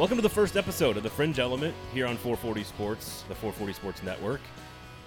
Welcome to the first episode of The Fringe Element here on 440 Sports, the 440 Sports Network.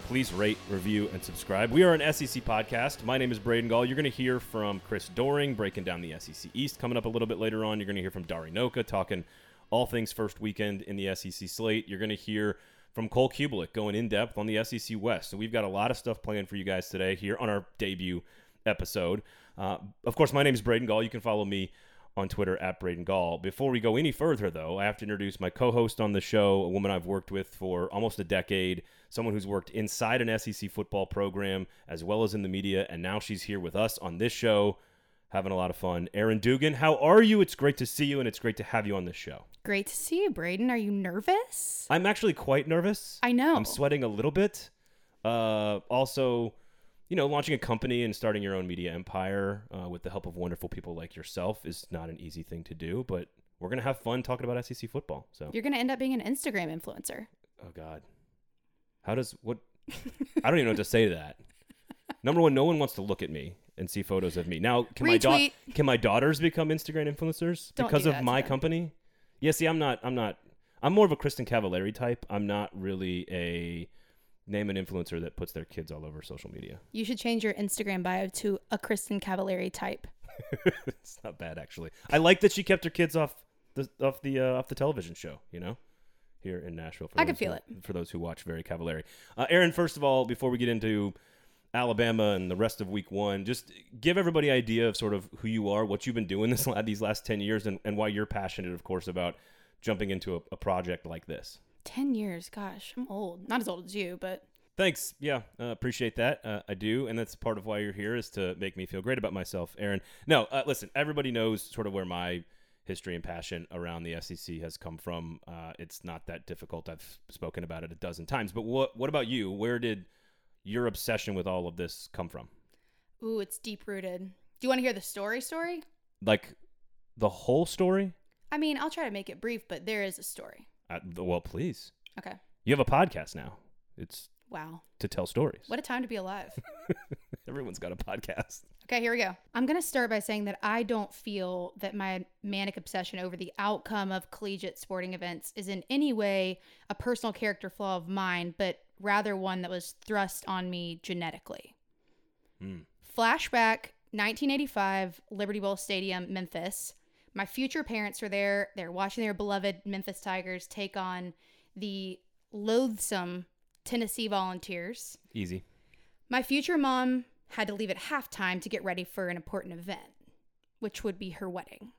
Please rate, review, and subscribe. We are an SEC podcast. My name is Braden Gall. You're going to hear from Chris Doering breaking down the SEC East coming up a little bit later on. You're going to hear from Dari Nowkhah talking all things first weekend in the SEC slate. You're going to hear from Cole Cubelic going in depth on the SEC West. So we've got a lot of stuff planned for you guys today here on our debut episode. Uh, of course, my name is Braden Gall. You can follow me on Twitter at Braden Gall. Before we go any further, though, I have to introduce my co host on the show, a woman I've worked with for almost a decade, someone who's worked inside an SEC football program as well as in the media, and now she's here with us on this show, having a lot of fun. Erin Dugan, how are you? It's great to see you, and it's great to have you on this show. Great to see you, Braden. Are you nervous? I'm actually quite nervous. I know. I'm sweating a little bit. Uh, also, you know, launching a company and starting your own media empire uh, with the help of wonderful people like yourself is not an easy thing to do, but we're going to have fun talking about SEC football. So, You're going to end up being an Instagram influencer. oh God. How does what? I don't even know what to say to that. Number one, no one wants to look at me and see photos of me. Now, can my Retweet. da- can my daughters become Instagram influencers Don't because of my them. company? Yeah, see, I'm not. I'm not. I'm more of a Kristin Cavallari type. I'm not really a name an influencer that puts their kids all over social media. You should change your Instagram bio to a Kristin Cavallari type. it's not bad actually. I like that she kept her kids off the off the uh, off the television show. You know, here in Nashville. For I could those who- feel it. for those who watch very Cavallari. Uh, Aaron, first of all, before we get into Alabama and the rest of Week One, just give everybody idea of sort of who you are, what you've been doing this these last ten years, and, and why you're passionate, of course, about jumping into a, a project like this. 10 years. Gosh, I'm old. Not as old as you, but Thanks. Yeah, uh, appreciate that. Uh, I do, and that's part of why you're here is to make me feel great about myself, Aaron. No, uh, listen. Everybody knows sort of where my history and passion around the SEC has come from. Uh, it's not that difficult. I've spoken about it a dozen times. But what what about you? Where did your obsession with all of this come from? ooh, it's deep rooted. Do you want to hear the story story? Like the whole story? I mean, I'll try to make it brief, but there is a story. Uh, well, please. Okay. You have a podcast now. It's Wow. to tell stories. What a time to be alive. Everyone's got a podcast. Okay, here we go. I'm going to start by saying that I don't feel that my manic obsession over the outcome of collegiate sporting events is in any way a personal character flaw of mine, but rather one that was thrust on me genetically. Hmm. Flashback 1985, Liberty Bowl Stadium, Memphis. My future parents were there. They're watching their beloved Memphis Tigers take on the loathsome Tennessee Volunteers. Easy. My future mom had to leave at halftime to get ready for an important event, which would be her wedding.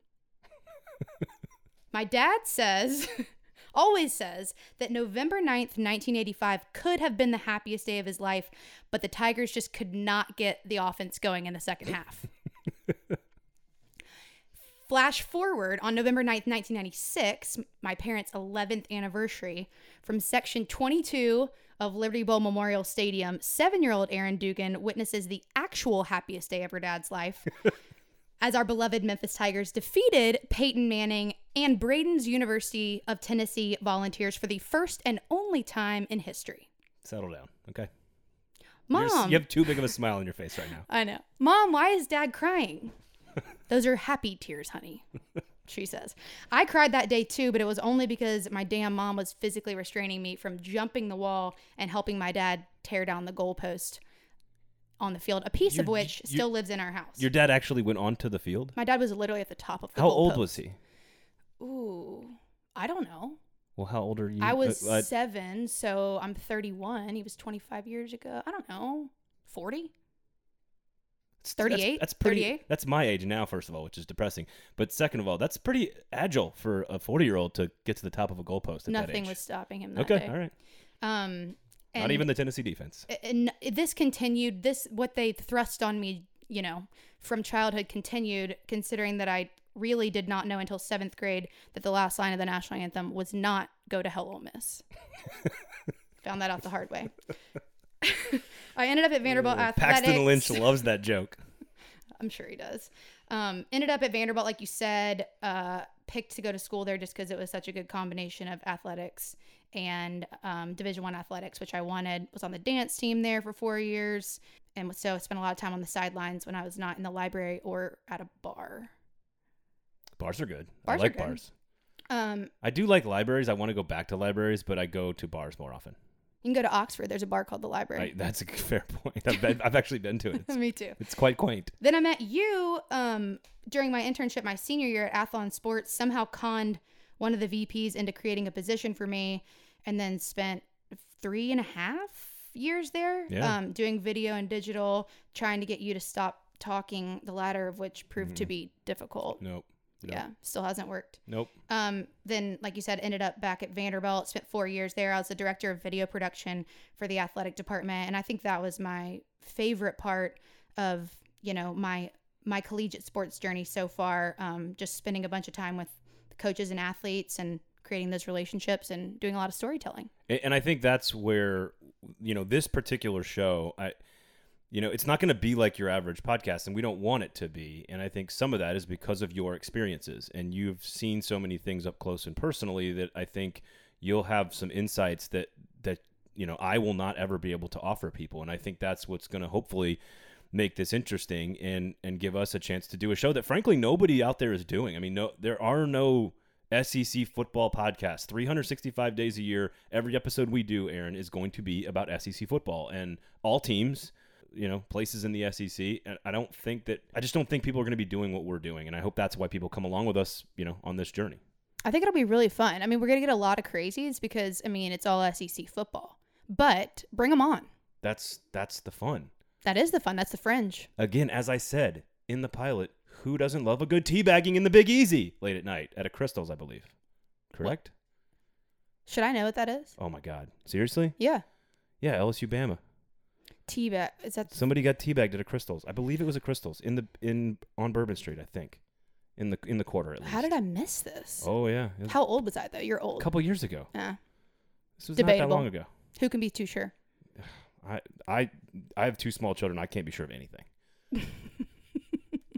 My dad says, always says, that November 9th, 1985 could have been the happiest day of his life, but the Tigers just could not get the offense going in the second half. Flash forward on November 9th, 1996, my parents' 11th anniversary, from section 22 of Liberty Bowl Memorial Stadium, seven year old Aaron Dugan witnesses the actual happiest day of her dad's life as our beloved Memphis Tigers defeated Peyton Manning and Braden's University of Tennessee Volunteers for the first and only time in history. Settle down. Okay. Mom, You're you have too big of a smile on your face right now. I know. Mom, why is dad crying? Those are happy tears, honey. She says. I cried that day too, but it was only because my damn mom was physically restraining me from jumping the wall and helping my dad tear down the goalpost on the field, a piece of which you- still lives in our house. Your dad actually went onto the field. my dad was literally at the top of the How old goalpost. was he? Ooh, I don't know. Well, how old are you? I was Uh, uh, seven, so I'm 31. He was 25 years ago. I don't know. 40? It's- 38? That's, that's pretty. 38? That's my age now, first of all, which is depressing. But second of all, that's pretty agile for a forty-year-old to get to the top of a goalpost Nothing was stopping him okay. day. All right. Um, and Not even the Tennessee defense. and this continued this what they thrust on me you know from childhood continued considering that i really did not know until seventh grade that the last line of the national anthem was not go to hell Ole miss found that out the hard way i ended up at vanderbilt athletics Paxton Lynch loves that joke. i'm sure he does um, ended up at vanderbilt like you said uh, picked to go to school there just because it was such a good combination of athletics and um, division one athletics which i wanted was on the dance team there for four years and so I spent a lot of time on the sidelines when i was not in the library or at a bar Bars are good. Bars I like good. bars. Um, I do like libraries. I want to go back to libraries, but I go to bars more often. You can go to Oxford. There's a bar called the Library. Right, that's a fair point. I've, been, I've actually been to it. Me too. it's quite quaint. Then I met you um, during my internship my senior year at Athlon Sports. Somehow conned one of the VPs into creating a position for me, and then spent three and a half years there Yeah. um, doing video and digital, trying to get you to stop talking. The latter of which proved to be difficult. Nope. Nope. Yeah, still hasn't worked. Nope. Um, then, like you said, ended up back at Vanderbilt. Spent four years there. I was the director of video production for the athletic department, and I think that was my favorite part of you know my my collegiate sports journey so far. Um, just spending a bunch of time with the coaches and athletes and creating those relationships and doing a lot of storytelling. A- And I think that's where you know this particular show. I, you know, it's not going to be like your average podcast, and we don't want it to be. And I think some of that is because of your experiences, and you've seen so many things up close and personally that I think you'll have some insights that that you know I will not ever be able to offer people. And I think that's what's going to hopefully make this interesting and and give us a chance to do a show that frankly nobody out there is doing. I mean, no, there are no SEC football podcasts. 365 days a year, every episode we do, Aaron, is going to be about SEC football and all teams, you know, places in the SEC. And I don't think that I just don't think people are going to be doing what we're doing, and I hope that's why people come along with us, you know, on this journey. I think it'll be really fun. I mean, we're gonna get a lot of crazies because I mean it's all SEC football, but bring them on. That's that's the fun. That is the fun. That's the fringe. Again, as I said in the pilot, who doesn't love a good teabagging in the Big Easy late at night at a Crystals, I believe. Correct? Should I know what that is? Oh my God! Seriously? Yeah. Yeah, LSU Bama. T-bag. Is that Somebody got teabagged at a Crystals. I believe it was a Crystals in the in on Bourbon Street. I think in the in the quarter at least. How did I miss this? Oh yeah, How old was I though? You're old. a couple years ago. Yeah. This was not Debatable. that long ago. Who can be too sure? I I I have two small children. I can't be sure of anything.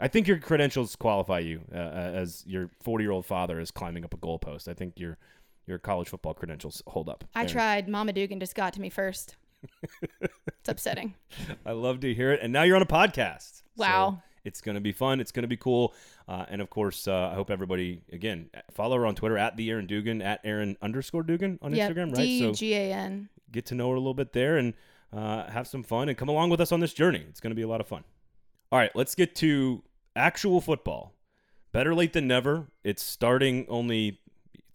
I think your credentials qualify you uh, as your 40 year old father is climbing up a goalpost. I think your your college football credentials hold up. I There. tried. Mama Dugan just got to me first. It's upsetting. I love to hear it. And now you're on a podcast. Wow. So it's going to be fun. It's going to be cool. Uh, and of course, uh, I hope everybody, again, follow her on Twitter at the Aaron Dugan, at Aaron underscore Dugan on yeah. Instagram, right? D so G A N. get to know her a little bit there and uh, have some fun and come along with us on this journey. It's going to be a lot of fun. All right, let's get to actual football. Better late than never. It's starting only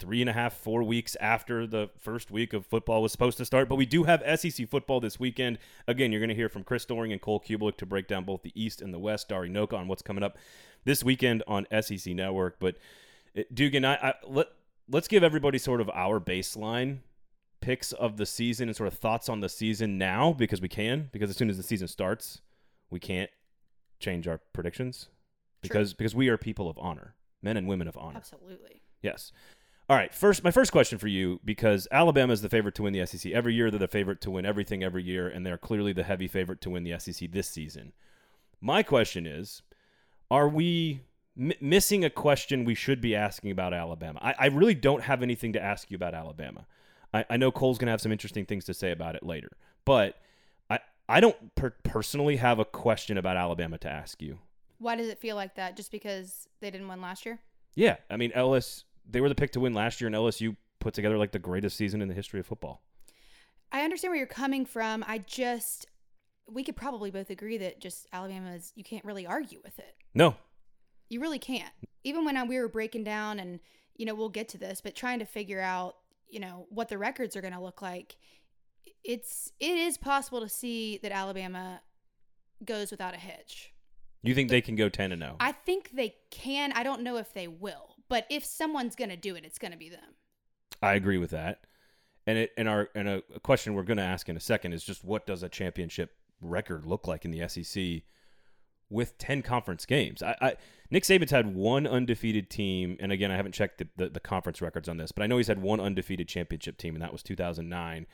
three and a half, four weeks after the first week of football was supposed to start. But we do have SEC football this weekend. Again, you're going to hear from Chris Doering and Cole Cubelic to break down both the East and the West. Dari Nowkhah on what's coming up this weekend on SEC Network. But uh, Dugan, I, I let let's give everybody sort of our baseline picks of the season and sort of thoughts on the season now because we can because as soon as the season starts, we can't change our predictions because because we are people of honor, men and women of honor. Absolutely. Yes. All right. First, my first question for you because Alabama is the favorite to win the SEC every year. They're the favorite to win everything every year, and they're clearly the heavy favorite to win the SEC this season. My question is: Are we m- missing a question we should be asking about Alabama? I, I really don't have anything to ask you about Alabama. I, I know Cole's gonna have some interesting things to say about it later, but I I don't per- personally have a question about Alabama to ask you. Why does it feel like that? Just because they didn't win last year? Yeah, I mean LS they were the pick to win last year, and LSU put together like the greatest season in the history of football. I understand where you're coming from. I just we could probably both agree that just Alabama's you can't really argue with it. No, You really can't. Even when I, we were breaking down, and you know, we'll get to this, but trying to figure out, you know, what the records are going to look like, it's it is possible to see that Alabama goes without a hitch. you think they can go ten and oh? zero? I think they can. I don't know if they will, but if someone's going to do it, it's going to be them. I agree with that. And it and our and a, a question we're going to ask in a second is just what does a championship record look like in the SEC with ten conference games? I, I Nick Saban's had one undefeated team, and again I haven't checked the, the, the conference records on this, but I know he's had one undefeated championship team, and that was 2009.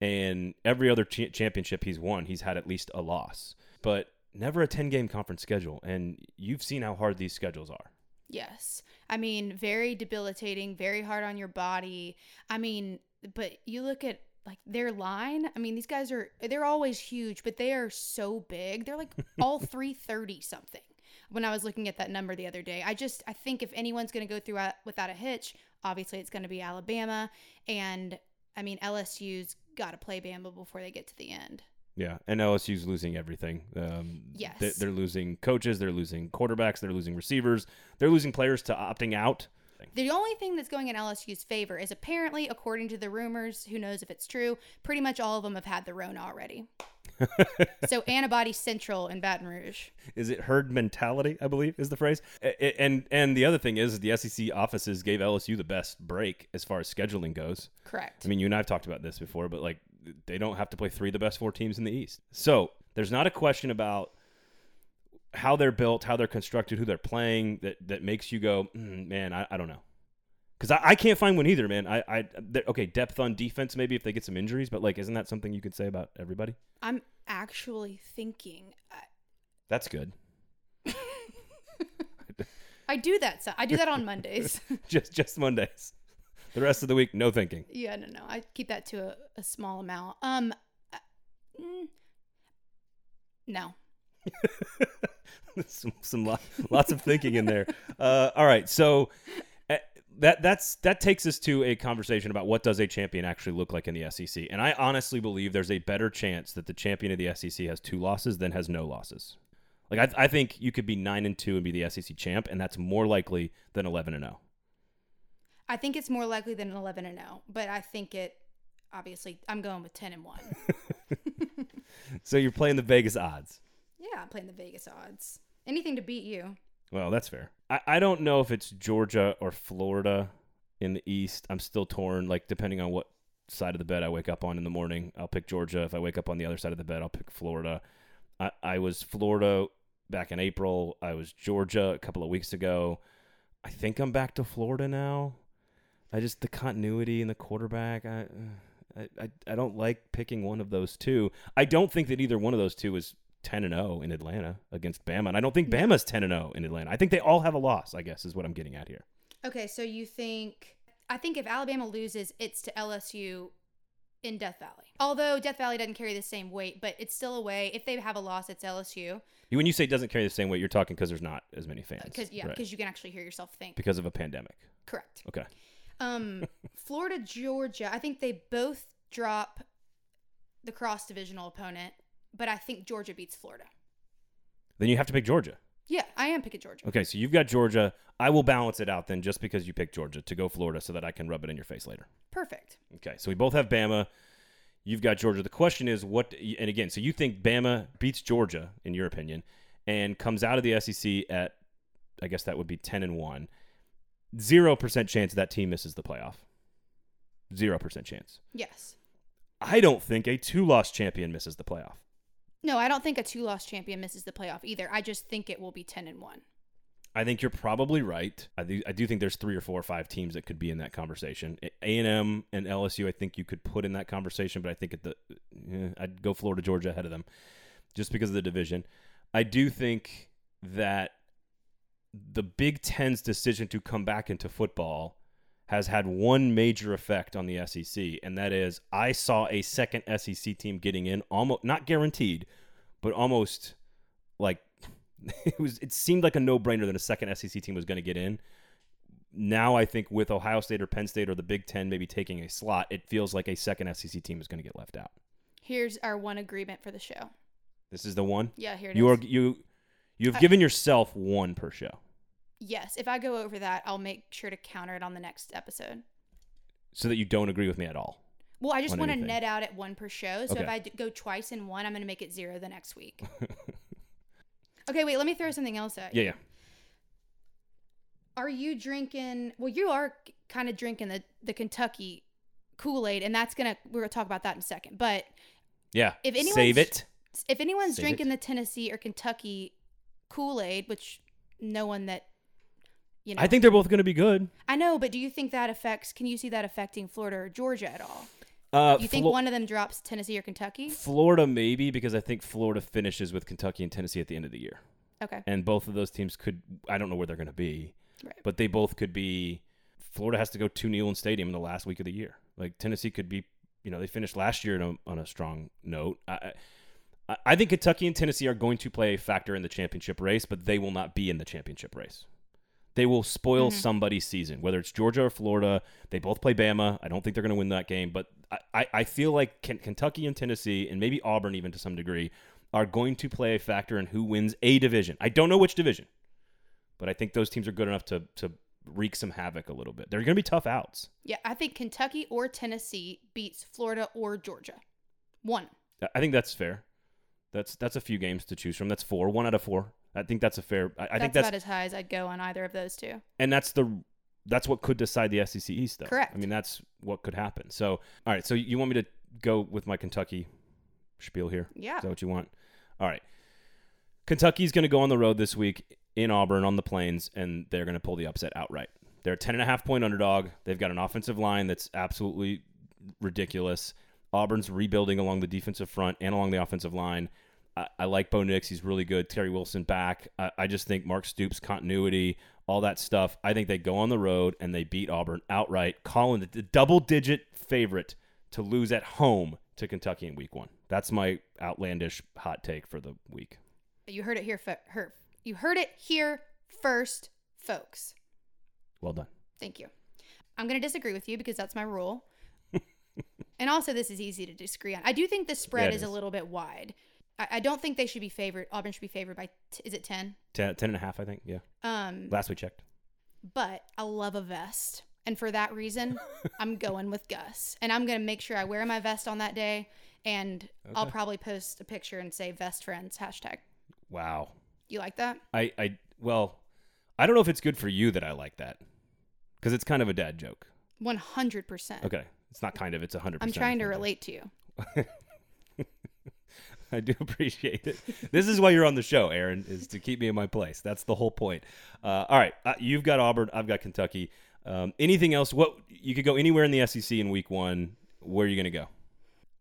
And every other cha- championship he's won, he's had at least a loss, but never a 10 game conference schedule. And you've seen how hard these schedules are. Yes. I mean, very debilitating, very hard on your body. I mean, but you look at like their line. I mean, these guys are they're always huge, but they are so big. They're like all 330 something. when I was looking at that number the other day. I just I think if anyone's going to go through without a hitch, obviously it's going to be Alabama, and I mean LSU's got to play Bama before they get to the end. Yeah, and LSU's losing everything. Um, Yes. they, they're losing coaches, they're losing quarterbacks, they're losing receivers, they're losing players to opting out. The only thing that's going in LSU's favor is apparently, according to the rumors, who knows if it's true, pretty much all of them have had the Rona already. so antibody central in Baton Rouge. Is it herd mentality? I believe is the phrase. And and the other thing is the SEC offices gave LSU the best break as far as scheduling goes. Correct. I mean, you and I have talked about this before, but like they don't have to play three of the best four teams in the East. So there's not a question about how they're built, how they're constructed, who they're playing that that makes you go, "Mm, man, I, I don't know. Because I, I can't find one either, man. I, I okay, depth on defense maybe if they get some injuries, but like, isn't that something you could say about everybody? I'm actually thinking. I, That's good. I do that. So I do that on Mondays. just just Mondays. The rest of the week, no thinking. yeah, no, no. I keep that to a, a small amount. Um, uh, mm, no. some some lo- lots of thinking in there. Uh, all right, so uh, that that's that takes us to a conversation about what does a champion actually look like in the SEC. And I honestly believe there's a better chance that the champion of the SEC has two losses than has no losses. Like I, I think you could be nine and two and be the SEC champ, and that's more likely than eleven and oh. zero. I think it's more likely than an 11 and 0, but I think it. Obviously, I'm going with 10 and 1. So you're playing the Vegas odds. yeah, I'm playing the Vegas odds. Anything to beat you. Well, that's fair. I, I don't know if it's Georgia or Florida in the East. I'm still torn, like, depending on what side of the bed I wake up on in the morning. I'll pick Georgia. If I wake up on the other side of the bed, I'll pick Florida. I, I was Florida back in April. I was Georgia a couple of weeks ago. I think I'm back to Florida now. I just, the continuity and the quarterback, I. Uh, I, I, I don't like picking one of those two. I don't think that either one of those two is 10 and 0 in Atlanta against Bama. And I don't think. Bama's 10 and 0 in Atlanta. I think they all have a loss, I guess is what I'm getting at here. Okay, so you think. I think if Alabama loses, it's to LSU in Death Valley. Although Death Valley doesn't carry the same weight, but it's still a way. If they have a loss, it's LSU. When you say it doesn't carry the same weight, you're talking because there's not as many fans. Uh, because yeah, Right. because you can actually hear yourself think. because of a pandemic. Correct. Okay. Um, Florida, Georgia. I think they both drop the cross divisional opponent, but I think Georgia beats Florida. Then you have to pick Georgia. Yeah, I am picking Georgia. Okay, so you've got Georgia. I will balance it out then just because you picked Georgia to go Florida so that I can rub it in your face later. Perfect. Okay, so we both have Bama. You've got Georgia. The question is what, and again, so you think Bama beats Georgia, in your opinion, and comes out of the SEC at, I guess that would be 10 and 1. 0% chance that team misses the playoff. 0% chance. Yes. I don't think a two loss champion misses the playoff. No, I don't think a two-loss champion misses the playoff either. I just think it will be ten and one. I think you're probably right. I do, I do think there's three or four or five teams that could be in that conversation. A and M and LSU, I think you could put in that conversation, but I think at the eh, I'd go Florida Georgia ahead of them, just because of the division. I do think that the Big Ten's decision to come back into football has had one major effect on the SEC, and that is I saw a second SEC team getting in, almost not guaranteed, but almost like it was. It seemed like a no-brainer that a second SEC team was going to get in. Now I think with Ohio State or Penn State or the Big Ten maybe taking a slot, it feels like a second SEC team is going to get left out. Here's our one agreement for the show. This is the one. Yeah, here it You is. are you. You've given yourself one per show. Yes, if I go over that, I'll make sure to counter it on the next episode. so that you don't agree with me at all. Well, I just want to net out at one per show. So if Okay. I d- go twice in one, I'm going to make it zero the next week. okay, wait. Let me throw something else at you. Yeah, yeah. Are you drinking? Well, you are kind of drinking the the Kentucky Kool Aid, and that's gonna we're gonna talk about that in a second. But Yeah. If anyone's- Save it. if anyone's Save drinking it. the Tennessee or Kentucky Kool Aid, which no one that you know, I think they're both going to be good. I know, but do you think that affects? Can you see that affecting Florida or Georgia at all? Uh, You think Flo- one of them drops Tennessee or Kentucky? Florida maybe because I think Florida finishes with Kentucky and Tennessee at the end of the year, Okay, and both of those teams could. I don't know where they're going to be, right. but they both could be. Florida has to go to Neyland Stadium in the last week of the year. Like Tennessee could be, you know, they finished last year on a, on a strong note. I, I- I- I think Kentucky and Tennessee are going to play a factor in the championship race, but they will not be in the championship race. They will spoil Mm-hmm. somebody's season, whether it's Georgia or Florida. They both play Bama. I don't think they're going to win that game, but I, I, feel like Ken- Kentucky and Tennessee, and maybe Auburn even to some degree, are going to play a factor in who wins a division. I don't know which division, but I think those teams are good enough to to wreak some havoc a little bit. They're going to be tough outs. Yeah, I think Kentucky or Tennessee beats Florida or Georgia. One. I- I think that's fair. That's that's a few games to choose from. That's four, one out of four. I think that's a fair. I, I that's think that's about as high as I'd go on either of those two. and that's the that's what could decide the SEC East. Though. Correct. I mean, that's what could happen. So, all right. So you want me to go with my Kentucky spiel here? Yeah. Is that what you want? All right. Kentucky's going to go on the road this week in Auburn on the Plains, and they're going to pull the upset outright. They're a 10 and a half point underdog. They've got an offensive line that's absolutely ridiculous. Auburn's rebuilding along the defensive front and along the offensive line. I, I like Bo Nix. He's really good. Terry Wilson back. I, I just think Mark Stoops continuity, all that stuff. I think they go on the road and they beat Auburn outright, calling the double digit favorite to lose at home to Kentucky in week one. That's my outlandish hot take for the week. You heard it here, fo- her. You heard it here first, folks. Well done. Thank you. I'm going to disagree with you because that's my rule. and also, this is easy to disagree on. I do think the spread Yeah, it is, a little bit wide. I, I don't think they should be favored. Auburn should be favored by, t- is it 10? 10, 10 and a half, I think. Yeah. Um, Last we checked. but I love a vest. And for that reason, I'm going with Gus. And I'm going to make sure I wear my vest on that day. And I'll probably post a picture and say vest friends hashtag. Wow. You like that? I, I, well, I don't know if it's good for you that I like that because it's kind of a dad joke. 100%. Okay. It's not kind of, it's 100%. I'm trying to relate to you. I do appreciate it. This is why you're on the show, Aaron, is to keep me in my place. That's the whole point. Uh, all right, uh, you've got Auburn. I've got Kentucky. Um, anything else? What you could go anywhere in the SEC in Week One. Where are you going to go?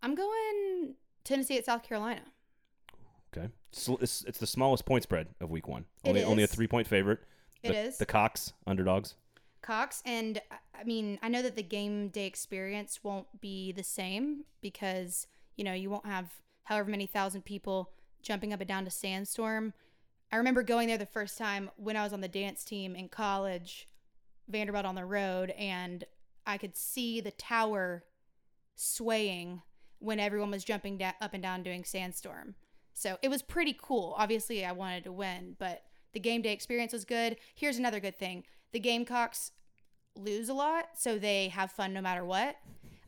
I'm going Tennessee at South Carolina. Okay, Sl- it's, it's the smallest point spread of Week One. It Only only a three point favorite. It the, is. the Cox underdogs. Cox and I mean I know that the game day experience won't be the same because you know you won't have however many thousand people jumping up and down to Sandstorm. I remember going there the first time when I was on the dance team in college, Vanderbilt on the road, and I could see the tower swaying when everyone was jumping da- up and down doing Sandstorm. So it was pretty cool. Obviously, I wanted to win, but the game day experience was good. Here's another good thing the Gamecocks lose a lot, so they have fun no matter what.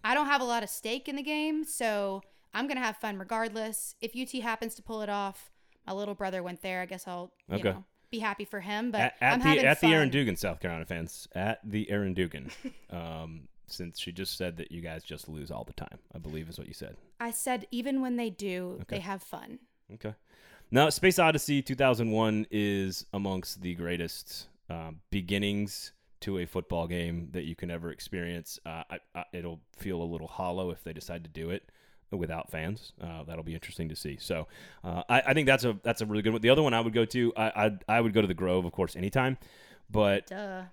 I don't have a lot of stake in the game, so I'm going to have fun regardless. If UT happens to pull it off, my little brother went there. I guess I'll, you Okay. know, be happy for him. But at, at I'm the at fun. the Aaron Dugan, South Carolina fans, at the Aaron Dugan. um, since she just said that you guys just lose all the time, I believe is what you said. I said even when they do, Okay. they have fun. Okay. Now, Space Odyssey 2001 is amongst the greatest um, beginnings to a football game that you can ever experience. Uh, I, I, it'll feel a little hollow if they decide to do it without fans. Uh, that'll be interesting to see. So, uh, I, I think that's a that's a really good one. The other one I would go to, I I, I would go to the Grove, of course, anytime. But Duh.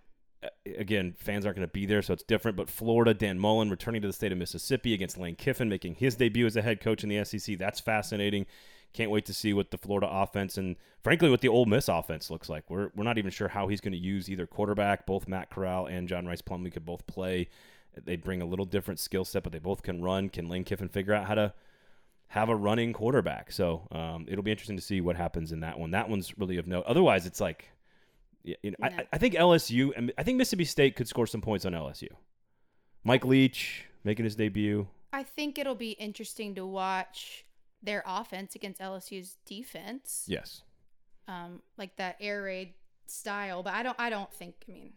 uh, again, fans aren't going to be there, so it's different. But Florida, Dan Mullen returning to the state of Mississippi against Lane Kiffin, making his debut as a head coach in the SEC. That's fascinating. Can't wait to see what the Florida offense and, frankly, what the Ole Miss offense looks like. We're, we're not even sure how he's going to use either quarterback. Both Matt Corral and John Rhys Plumlee could both play. They bring a little different skill set, but they both can run. Can Lane Kiffin figure out how to have a running quarterback? So um, it'll be interesting to see what happens in that one. That one's really of note. Otherwise, it's like you know, No. I, I think LSU. and I think Mississippi State could score some points on LSU. Mike Leach making his debut. I think it'll be interesting to watch their offense against LSU's defense. Yes. Um, like that air raid style. But I don't I don't think I mean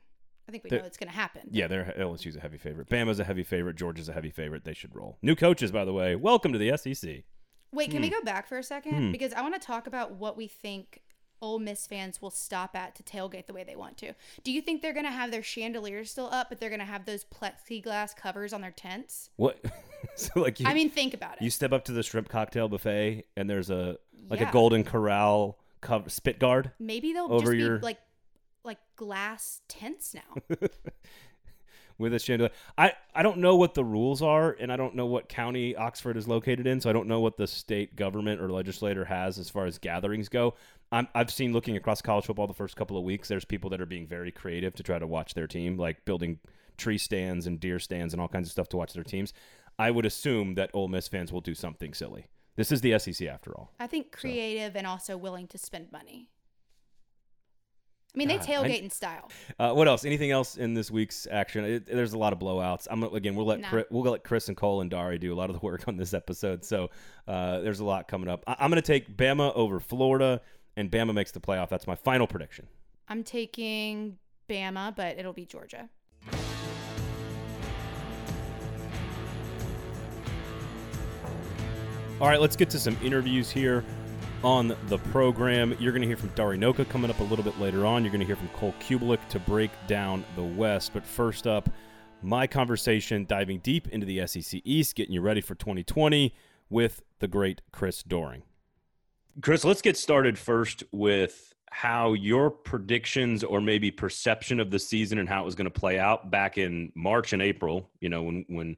I think we They're- know it's gonna happen. Yeah, they're LSU's a heavy favorite. Bama's a heavy favorite. Georgia's a heavy favorite. They should roll. New coaches, by the way. Welcome to the SEC. Wait, can we go back for a second? Hmm. Because I want to talk about what we think Ole Miss fans will stop at to tailgate the way they want to. Do you think they're going to have their chandeliers still up, but they're going to have those plexiglass covers on their tents? What? so like you, I mean, think about it. you step up to the shrimp cocktail buffet and there's a like Yeah. a golden corral cover, spit guard. Maybe they'll over just your- like like glass tents now. with this chandelier. I, I don't know what the rules are, and I don't know what county Oxford is located in, so I don't know what the state government or legislator has as far as gatherings go. i have seen looking across college football the first couple of weeks, there's people that are being very creative to try to watch their team, like building tree stands and deer stands and all kinds of stuff to watch their teams. I would assume that Ole Miss fans will do something silly. This is the SEC after all. I think creative so. and also willing to spend money. I mean, they tailgate I, in style. Uh, what else? Anything else in this week's action? It, there's a lot of blowouts. I'm again. We'll let nah. Chris, we'll let Chris and Cole and Dari do a lot of the work on this episode. So uh, there's a lot coming up. I, I'm going to take Bama over Florida, and Bama makes the playoff. That's my final prediction. I'm taking Bama, but it'll be Georgia. All right, let's get to some interviews here on the program. You're going to hear from Dari Nowkhah coming up a little bit later on. You're going to hear from Cole Cubelic to break down the West. But first up, my conversation diving deep into the SEC East, getting you ready for 2020 with the great Chris Doering. Chris, let's get started first with how your predictions or maybe perception of the season and how it was going to play out back in March and April, you know, when when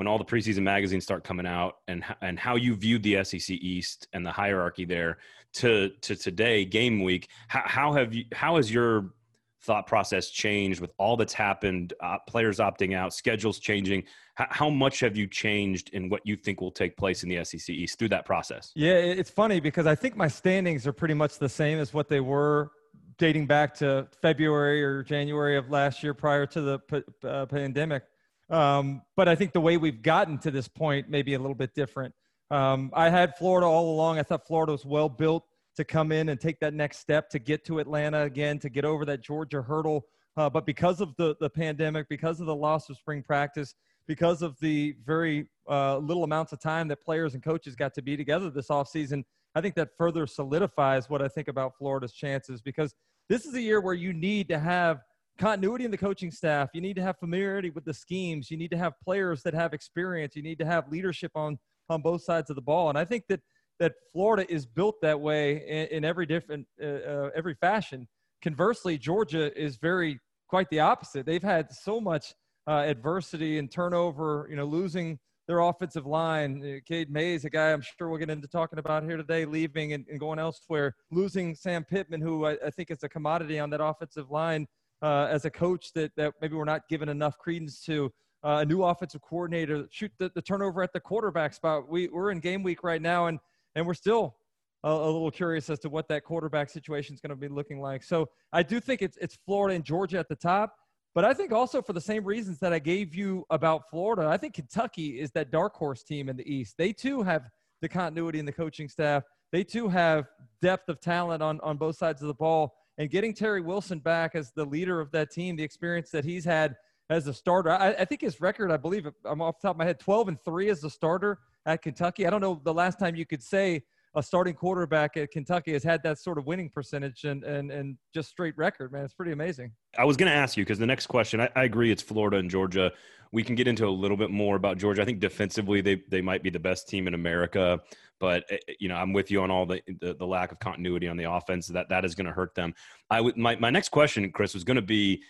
when all the preseason magazines start coming out and and how you viewed the SEC East and the hierarchy there to to today game week how, how have you how has your thought process changed with all that's happened uh, players opting out schedules changing? How, how much have you changed in what you think will take place in the SEC East through that process? Yeah it's funny because I think my standings are pretty much the same as what they were dating back to February or January of last year prior to the p- uh, pandemic um, but I think the way we've gotten to this point may be a little bit different. Um, I had Florida all along. I thought Florida was well built to come in and take that next step to get to Atlanta again, to get over that Georgia hurdle. Uh, but because of the, the pandemic, because of the loss of spring practice, because of the very uh, little amounts of time that players and coaches got to be together this offseason, I think that further solidifies what I think about Florida's chances because this is a year where you need to have continuity in the coaching staff. You need to have familiarity with the schemes. You need to have players that have experience. You need to have leadership on on both sides of the ball. And I think that that Florida is built that way in, in every different uh, uh, every fashion. Conversely, Georgia is very quite the opposite. They've had so much uh, adversity and turnover. You know, losing their offensive line. Uh, Cade Mays, a guy I'm sure we'll get into talking about here today, leaving and, and going elsewhere. Losing Sam Pittman, who I, I, think is a commodity on that offensive line uh, as a coach that, that maybe we're not given enough credence to. Uh, a new offensive coordinator, shoot the, the, turnover at the quarterback spot. We, we're in game week right now, and, and we're still a, a little curious as to what that quarterback situation is going to be looking like. So I do think it's, it's Florida and Georgia at the top. But I think also for the same reasons that I gave you about Florida, I think Kentucky is that dark horse team in the East. They too have the continuity in the coaching staff. They too have depth of talent on, on both sides of the ball and getting Terry Wilson back as the leader of that team, the experience that he's had as a starter. I, I, think his record, I believe, I'm off the top of my head, 12 and three as a starter at Kentucky. I don't know the last time you could say a starting quarterback at Kentucky has had that sort of winning percentage and and and just straight record, man. It's pretty amazing. I was going to ask you because the next question, I, I, agree, it's Florida and Georgia. We can get into a little bit more about Georgia. I think defensively, they they might be the best team in America. But eh, eh, you know, I'm with you on all the the, the lack of continuity on the offense. That that is going to hurt them. I would my my next question, Chris, was going to be.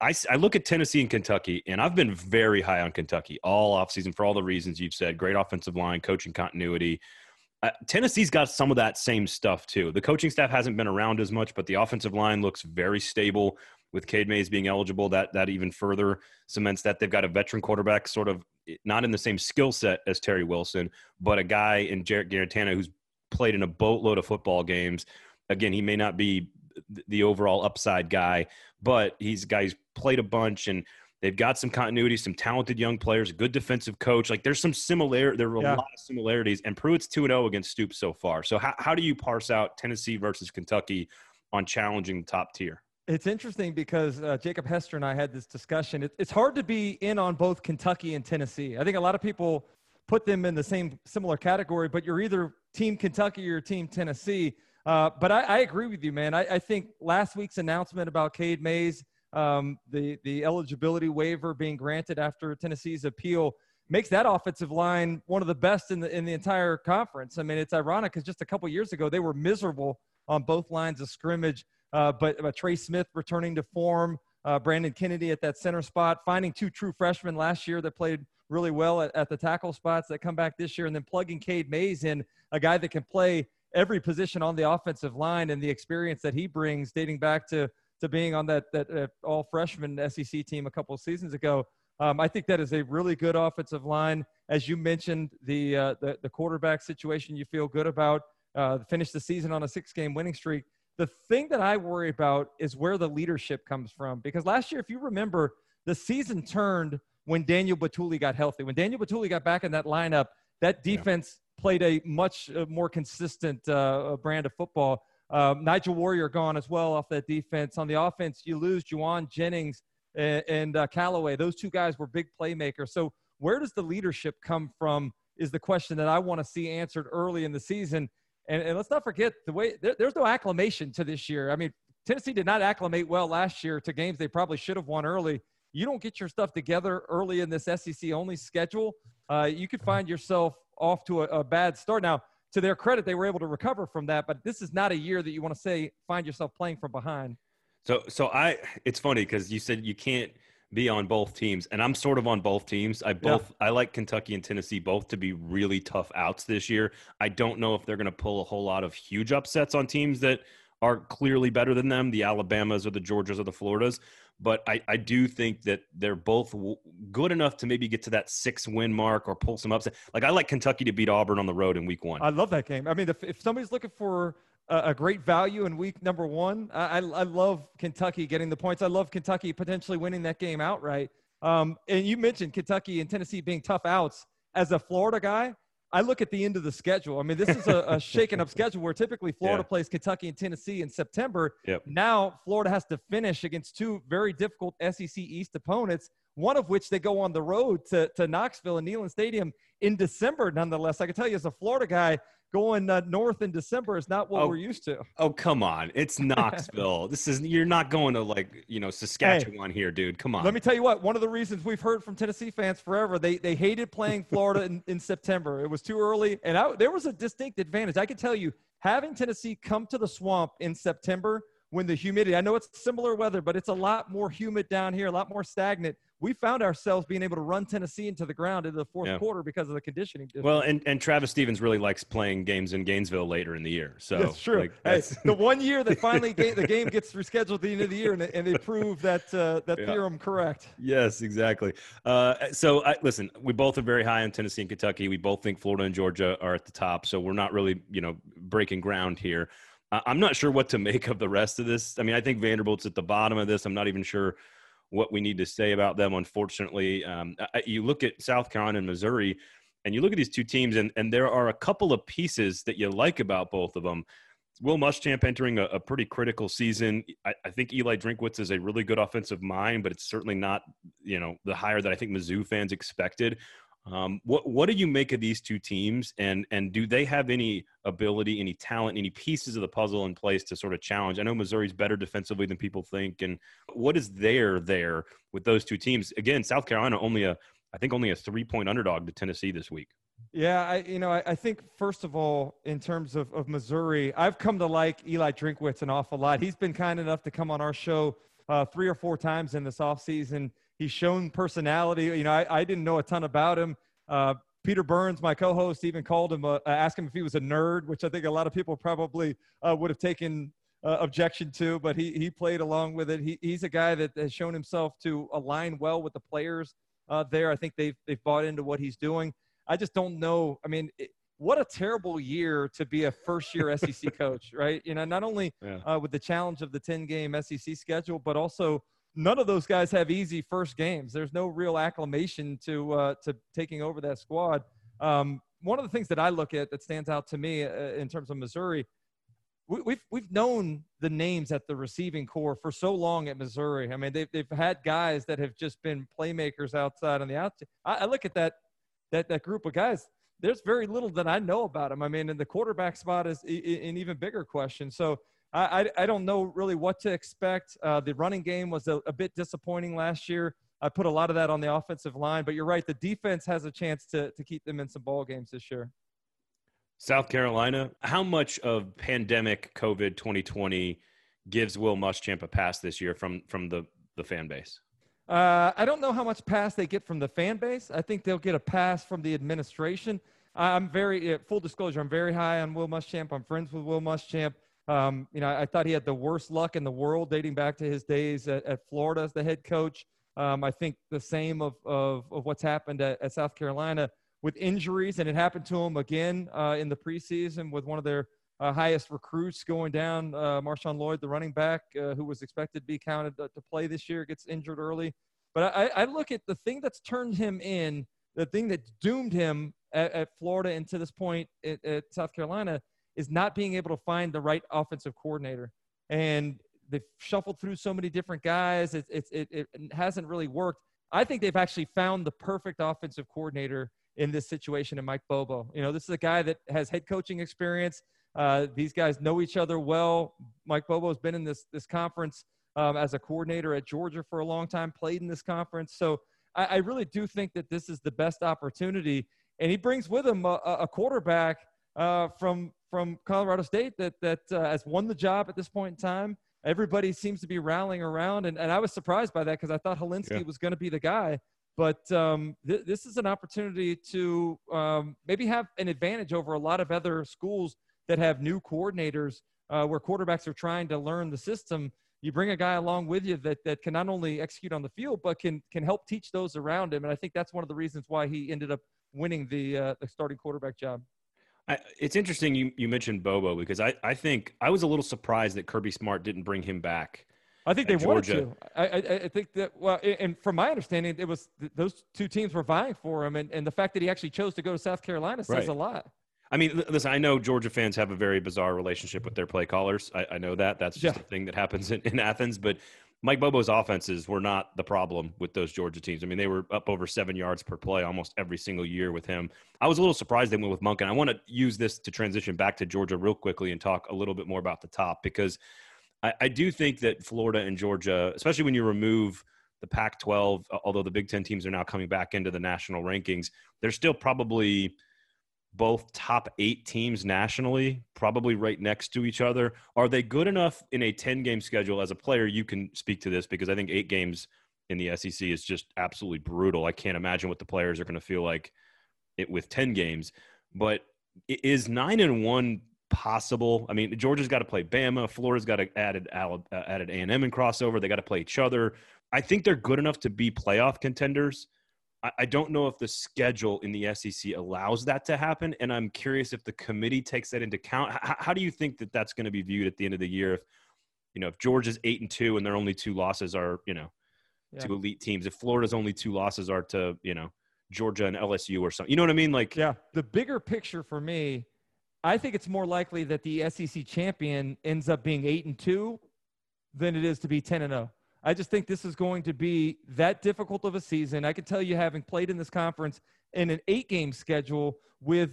I, I, look at Tennessee and Kentucky, and I've been very high on Kentucky all offseason for all the reasons you've said. Great offensive line, coaching continuity. Uh, Tennessee's got some of that same stuff too. The coaching staff hasn't been around as much, but the offensive line looks very stable. With Cade Mays being eligible, that that even further cements that they've got a veteran quarterback, sort of not in the same skill set as Terry Wilson, but a guy in Jarrett Guarantano who's played in a boatload of football games. Again, he may not be the overall upside guy, but he's a guy who's played a bunch and they've got some continuity, some talented young players, a good defensive coach. Like there's some similar, there are a yeah. lot of similarities. And Pruitt's 2 0 against Stoops so far. So, how, how do you parse out Tennessee versus Kentucky on challenging the top tier? It's interesting because uh, Jacob Hester and I had this discussion. It, it's hard to be in on both Kentucky and Tennessee. I think a lot of people put them in the same similar category, but you're either Team Kentucky or Team Tennessee. Uh, but I, I, agree with you, man. I, I, think last week's announcement about Cade Mays, um, the the eligibility waiver being granted after Tennessee's appeal, makes that offensive line one of the best in the in the entire conference. I mean, it's ironic because just a couple years ago they were miserable on both lines of scrimmage. Uh, but, but Trey Smith returning to form, uh, Brandon Kennedy at that center spot, finding two true freshmen last year that played really well at, at the tackle spots that come back this year, and then plugging Cade Mays in, a guy that can play every position on the offensive line and the experience that he brings dating back to to being on that that uh, all freshman SEC team a couple seasons ago. Um, I think that is a really good offensive line. As you mentioned, the uh, the, the quarterback situation you feel good about. Uh, finish the season on a six game winning streak. The thing that I worry about is where the leadership comes from. Because last year, if you remember, the season turned when Daniel Bituli got healthy. When Daniel Bituli got back in that lineup, that defense yeah. played a much uh, more consistent uh, brand of football. Um, Nigel Warrior gone as well off that defense. On the offense, you lose Jauan Jennings and, and uh, Callaway. Those two guys were big playmakers. So where does the leadership come from? Is the question that I want to see answered early in the season. And, and let's not forget the way there, there's no acclimation to this year. I mean, Tennessee did not acclimate well last year to games they probably should have won early. You don't get your stuff together early in this SEC only schedule, uh, you could find yourself off to a, a bad start. Now, to their credit, they were able to recover from that. But this is not a year that you want to say find yourself playing from behind. So, so I, it's funny because you said you can't be on both teams, and I'm sort of on both teams. I both, yeah. I like Kentucky and Tennessee both to be really tough outs this year. I don't know if they're going to pull a whole lot of huge upsets on teams that are clearly better than them, the Alabamas or the Georgias or the Floridas but I, I do think that they're both w- good enough to maybe get to that six win mark or pull some upset. Like I like Kentucky to beat Auburn on the road in week one. I love that game. I mean, if, if somebody's looking for a, great value in week number one, I, I, I, love Kentucky getting the points. I love Kentucky potentially winning that game outright. Um, and you mentioned Kentucky and Tennessee being tough outs. As a Florida guy, I look at the end of the schedule. I mean, this is a, a shaken up schedule where typically Florida yeah. plays Kentucky and Tennessee in September. Yep. Now Florida has to finish against two very difficult SEC East opponents, one of which they go on the road to, to Knoxville and Neyland Stadium in December, nonetheless. I can tell you as a Florida guy, going uh, north in December is not what oh, we're used to. Oh, come on. It's Knoxville. this is you're not going to like, you know, Saskatchewan hey, here, dude. Come on. Let me tell you what, one of the reasons we've heard from Tennessee fans forever, they they hated playing Florida in, in September. It was too early and I, there was a distinct advantage. I can tell you having Tennessee come to the swamp in September when the humidity, I know it's similar weather, but it's a lot more humid down here, a lot more stagnant we found ourselves being able to run Tennessee into the ground into the fourth yeah. quarter because of the conditioning. Distance. Well, and, and Travis Stevens really likes playing games in Gainesville later in the year. So that's true. Like, that's... Hey, the one year that finally the game gets rescheduled at the end of the year, and, and they prove that uh, that yeah. theorem correct. Yes, exactly. Uh, so I, listen, we both are very high on Tennessee and Kentucky. We both think Florida and Georgia are at the top. So we're not really, you know, breaking ground here. I'm not sure what to make of the rest of this. I mean, I think Vanderbilt's at the bottom of this. I'm not even sure what we need to say about them. Unfortunately, um, you look at South Carolina and Missouri, and you look at these two teams, and, and there are a couple of pieces that you like about both of them. Will Muschamp entering a, a pretty critical season. I, I, think Eli Drinkwitz is a really good offensive mind, but it's certainly not, you know, the hire that I think Mizzou fans expected. Um, what what do you make of these two teams, and and do they have any ability, any talent, any pieces of the puzzle in place to sort of challenge? I know Missouri's better defensively than people think, and what is there there with those two teams? Again, South Carolina only a I think only a three point underdog to Tennessee this week. Yeah, I you know I, I think first of all in terms of of Missouri, I've come to like Eli Drinkwitz an awful lot. He's been kind enough to come on our show uh, three or four times in this offseason He's shown personality. You know, I, I didn't know a ton about him. Uh, Peter Burns, my co-host, even called him, uh, asked him if he was a nerd, which I think a lot of people probably uh, would have taken uh, objection to. But he he played along with it. He, he's a guy that has shown himself to align well with the players uh, there. I think they've they've bought into what he's doing. I just don't know. I mean. It, what a terrible year to be a first year SEC coach, right? You know, not only yeah. uh, with the challenge of the 10 game SEC schedule, but also none of those guys have easy first games. There's no real acclamation to uh, to taking over that squad. Um, one of the things that I look at that stands out to me uh, in terms of Missouri, we, have we've, we've known the names at the receiving core for so long at Missouri. I mean, they've they've had guys that have just been playmakers outside on the outside. I, I look at that that that group of guys. There's very little that I know about them. I mean, and the quarterback spot is an even bigger question. So I, I, I don't know really what to expect. Uh, the running game was a, a bit disappointing last year. I put a lot of that on the offensive line, but you're right. The defense has a chance to, to keep them in some ball games this year. South Carolina, how much of pandemic COVID 2020 gives Will Muschamp a pass this year from from the the fan base? Uh, I don't know how much pass they get from the fan base. I think they'll get a pass from the administration. I'm very full disclosure. I'm very high on Will Muschamp. I'm friends with Will Muschamp. Um, you know, I thought he had the worst luck in the world dating back to his days at, at Florida as the head coach. Um, I think the same of, of, of what's happened at, at, South Carolina with injuries, and it happened to him again uh, in the preseason with one of their uh, highest recruits going down. Uh, Marshawn Lloyd, the running back, uh, who was expected to be counted to, play this year, gets injured early. But I, I, look at the thing that's turned him in, the thing that doomed him at, at Florida and to this point at, at South Carolina is not being able to find the right offensive coordinator. And they've shuffled through so many different guys. It, it, it, it hasn't really worked. I think they've actually found the perfect offensive coordinator in this situation in Mike Bobo. You know, this is a guy that has head coaching experience. Uh, these guys know each other well. Mike Bobo has been in this this conference um, as a coordinator at Georgia for a long time, played in this conference. So I, I, really do think that this is the best opportunity. And he brings with him a, a quarterback uh, from from Colorado State that that uh, has won the job at this point in time. Everybody seems to be rallying around, and, and I was surprised by that because I thought Hilinski yeah. was going to be the guy. But um, th- this is an opportunity to um, maybe have an advantage over a lot of other schools that have new coordinators uh, where quarterbacks are trying to learn the system. You bring a guy along with you that, that can not only execute on the field, but can, can help teach those around him. And I think that's one of the reasons why he ended up winning the, uh, the starting quarterback job. I, it's interesting you, you mentioned Bobo because I, I think I was a little surprised that Kirby Smart didn't bring him back. I think they Georgia. wanted to. I, I, I, think that well, and from my understanding, it was those two teams were vying for him, and, and the fact that he actually chose to go to South Carolina says right. a lot. I mean, listen, I know Georgia fans have a very bizarre relationship with their play callers. I, I know that. That's just yeah. a thing that happens in, in Athens. But Mike Bobo's offenses were not the problem with those Georgia teams. I mean, they were up over seven yards per play almost every single year with him. I was a little surprised they went with Monken. I want to use this to transition back to Georgia real quickly and talk a little bit more about the top because I, I do think that Florida and Georgia, especially when you remove the Pac 12, although the Big Ten teams are now coming back into the national rankings, they're still probably – both top eight teams nationally, probably right next to each other. Are they good enough in a 10 game schedule? As a player, you can speak to this because I think eight games in the SEC is just absolutely brutal. I can't imagine what the players are going to feel like it, with 10 games. But is nine and one possible? I mean, Georgia's got to play Bama. Florida's got to added uh, added A and M in crossover. They got to play each other. I think they're good enough to be playoff contenders. I don't know if the schedule in the SEC allows that to happen, and I'm curious if the committee takes that into account. How, how do you think that that's going to be viewed at the end of the year? If you know, if Georgia's eight and two and their only two losses are you know yeah. to elite teams, if Florida's only two losses are to you know Georgia and LSU or something, you know what I mean? Like, yeah, the bigger picture for me, I think it's more likely that the SEC champion ends up being eight and two than it is to be ten and zero. I just think this is going to be that difficult of a season. I can tell you, having played in this conference in an eight game schedule with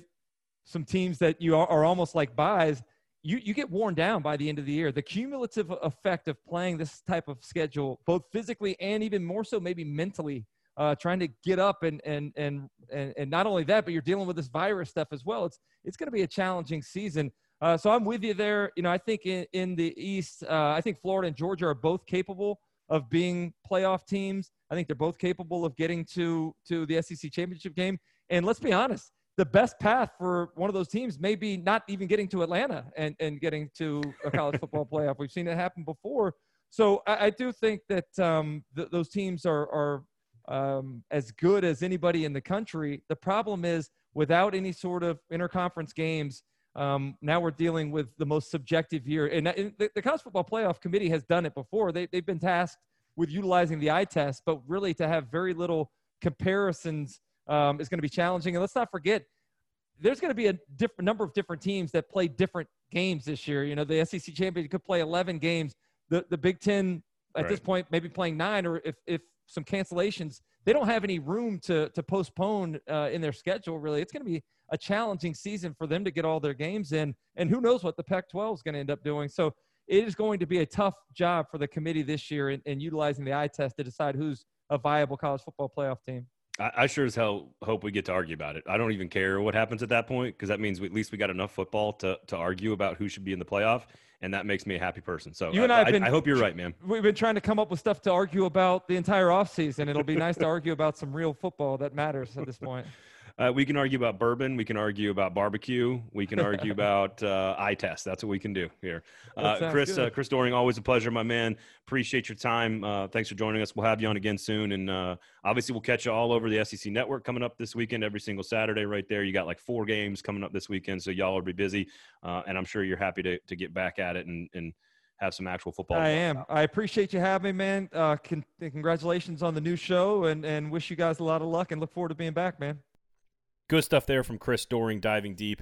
some teams that you are, are almost like buys, you, you get worn down by the end of the year. The cumulative effect of playing this type of schedule, both physically and even more so, maybe mentally, uh, trying to get up and, and, and, and, and not only that, but you're dealing with this virus stuff as well. It's, it's going to be a challenging season. Uh, so I'm with you there. You know, I think in, in the East, uh, I think Florida and Georgia are both capable of being playoff teams. I think they're both capable of getting to to the SEC championship game. And let's be honest, the best path for one of those teams may be not even getting to Atlanta and, and getting to a college football playoff. We've seen it happen before. So I, I do think that um, th- those teams are, are um, as good as anybody in the country. The problem is without any sort of interconference games, um, now we're dealing with the most subjective year. And, and the, the, College Football Playoff Committee has done it before. They, they've been tasked with utilizing the eye test, but really to have very little comparisons um, is going to be challenging. And let's not forget, there's going to be a different number of different teams that play different games this year. You know, the SEC champion could play 11 games. The, the Big Ten at right. this point maybe playing nine, or if, if some cancellations, they don't have any room to, to postpone uh, in their schedule, really. It's going to be a challenging season for them to get all their games in. And who knows what the Pac 12 is going to end up doing. So it is going to be a tough job for the committee this year in, in utilizing the eye test to decide who's a viable college football playoff team. I, I sure as hell hope we get to argue about it. I don't even care what happens at that point because that means we, at least we got enough football to to argue about who should be in the playoff, and that makes me a happy person. So you and I, have been, I hope you're right, man. We've been trying to come up with stuff to argue about the entire offseason. It'll be nice to argue about some real football that matters at this point. Uh, we can argue about bourbon. We can argue about barbecue. We can argue about uh, eye test. That's what we can do here. Uh, Chris, uh, Chris Doering, always a pleasure, my man. Appreciate your time. Uh, thanks for joining us. We'll have you on again soon, and uh, obviously we'll catch you all over the SEC network coming up this weekend. Every single Saturday, right there. You got like four games coming up this weekend, so y'all will be busy, and I'm sure you're happy to to get back at it and and have some actual football. I am. About. I appreciate you having me, man. Uh, con- congratulations on the new show, and and wish you guys a lot of luck, and look forward to being back, man. Good stuff there from Chris Doering diving deep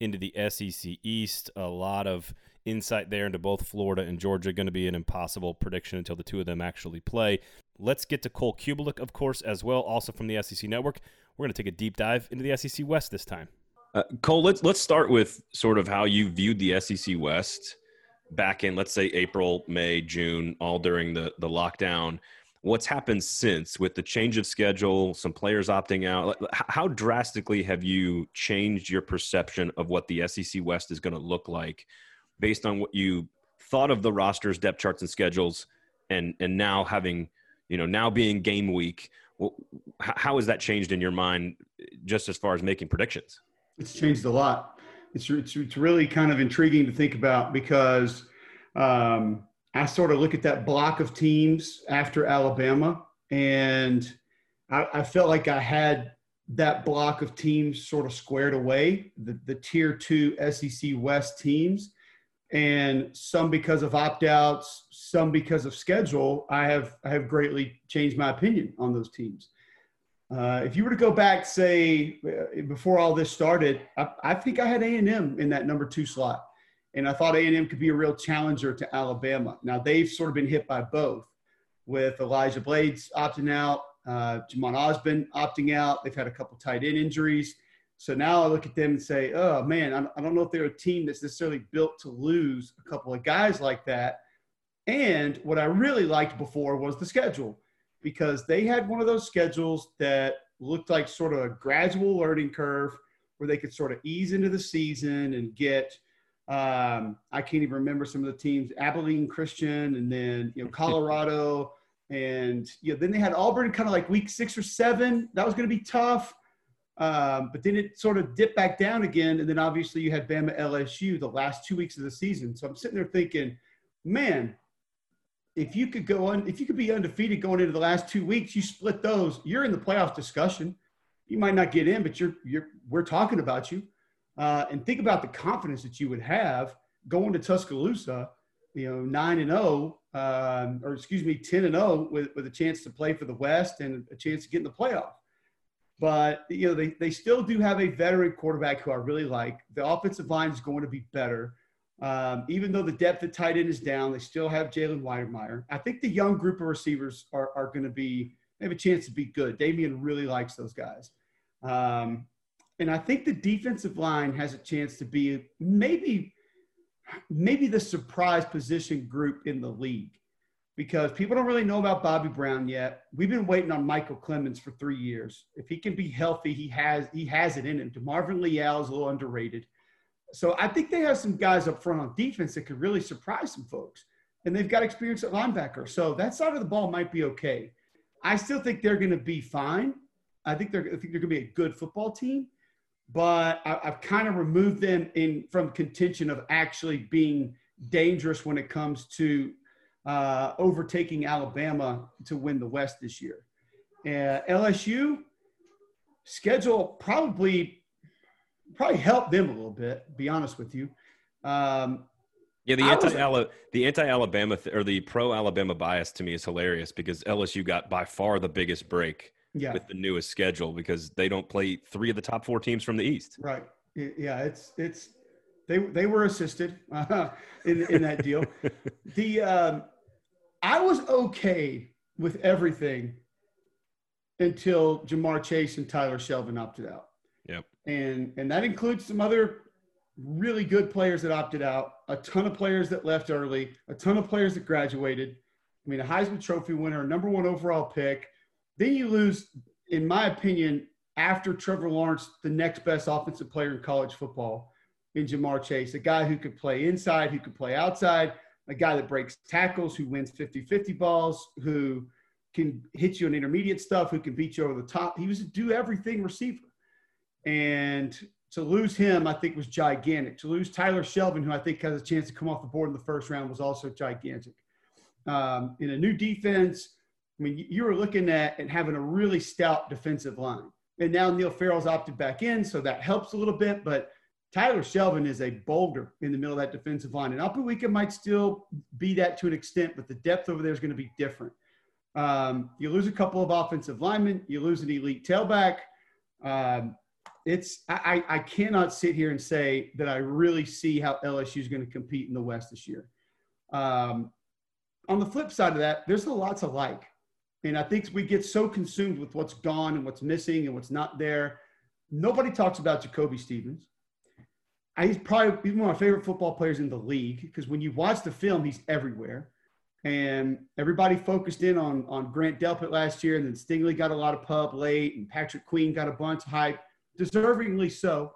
into the SEC East. A lot of insight there into both Florida and Georgia. Going to be an impossible prediction until the two of them actually play. Let's get to Cole Cubelic, of course, as well, also from the SEC Network. We're going to take a deep dive into the SEC West this time. Uh, Cole, let's let's start with sort of how you viewed the SEC West back in, let's say, April, May, June, all during the the lockdown what's happened since with the change of schedule, some players opting out? How drastically have you changed your perception of what the SEC West is going to look like based on what you thought of the rosters, depth charts, and schedules, and and now having you know now being game week? How has that changed in your mind, just as far as making predictions? It's changed a lot. It's it's, it's really kind of intriguing to think about because. Um, I sort of look at that block of teams after Alabama, and I, I, felt like I had that block of teams sort of squared away, the, the tier two SEC West teams. And some because of opt outs, some because of schedule, I have, I have greatly changed my opinion on those teams. Uh, if you were to go back, say, uh, before all this started, I, I think I had A&M in that number two slot and I thought A&M could be a real challenger to Alabama. Now they've sort of been hit by both, with Elijah Blades opting out, uh, Jhamon Ausbon opting out. They've had a couple tight end injuries. So now I look at them and say, oh man, I don't know if they're a team that's necessarily built to lose a couple of guys like that. And what I really liked before was the schedule because they had one of those schedules that looked like sort of a gradual learning curve where they could sort of ease into the season and get – um, I can't even remember some of the teams, Abilene Christian, and then you know Colorado, and you know then they had Auburn kind of like week six or seven. That was going to be tough, um, but then it sort of dipped back down again, and then obviously you had Bama LSU the last two weeks of the season. So I'm sitting there thinking, man, if you could go on, if you could be undefeated going into the last two weeks, you split those, you're in the playoff discussion. You might not get in, but you're you're we're talking about you. Uh, and think about the confidence that you would have going to Tuscaloosa, you know, nine and zero, oh, um, or excuse me, ten and zero, with with a chance to play for the West and a chance to get in the playoff. But you know, they they still do have a veteran quarterback who I really like. The offensive line is going to be better. Um, even though the depth at tight end is down, they still have Jalen Wydermyer. I think the young group of receivers are, are going to be, they have a chance to be good. Damien really likes those guys. Um, and I think the defensive line has a chance to be maybe maybe the surprise position group in the league because people don't really know about Bobby Brown yet. We've been waiting on Michael Clemons for three years. If he can be healthy, he has he has it in him. DeMarvin Leal is a little underrated. So I think they have some guys up front on defense that could really surprise some folks. And they've got experience at linebacker. So that side of the ball might be okay. I still think they're going to be fine. I think they're I think they're going to be a good football team but I, have kind of removed them in from contention of actually being dangerous when it comes to uh, overtaking Alabama to win the West this year. Uh, LSU schedule probably probably helped them a little bit. Be honest with you. Um, yeah, the anti the anti Alabama th- or the pro Alabama bias to me is hilarious because LSU got by far the biggest break yeah. with the newest schedule because they don't play three of the top four teams from the East. Right. Yeah, it's it's they they were assisted uh, in in that deal. the um, I was okay with everything until Ja'Marr Chase and Tyler Shelvin opted out. Yep. And and that includes some other really good players that opted out, a ton of players that left early, a ton of players that graduated. I mean, a Heisman Trophy winner, number one overall pick, then you lose in my opinion, after Trevor Lawrence, the next best offensive player in college football in Ja'Marr Chase, a guy who could play inside, who could play outside, a guy that breaks tackles, who wins 50 50 balls, who can hit you on intermediate stuff, who can beat you over the top. He was a do everything receiver. And to lose him, I think, was gigantic. To lose Tyler Shelvin, who I think has a chance to come off the board in the first round, was also gigantic. Um, in a new defense, I mean, you were looking at and having a really stout defensive line. And now Neil Farrell's opted back in, so that helps a little bit. But Tyler Shelvin is a boulder in the middle of that defensive line. And Weekend might still be that to an extent, but the depth over there is going to be different. Um, you lose a couple of offensive linemen, you lose an elite tailback. Um, it's I, I cannot sit here and say that I really see how LSU is going to compete in the West this year. Um, on the flip side of that, there's a lot to like. And I think we get so consumed with what's gone and what's missing and what's not there. Nobody talks about Jacoby Stevens. He's probably one of my favorite football players in the league because when you watch the film, he's everywhere. And everybody focused in on, on Grant Delpit last year, and then Stingley got a lot of pub late, and Patrick Queen got a bunch of hype, deservingly so.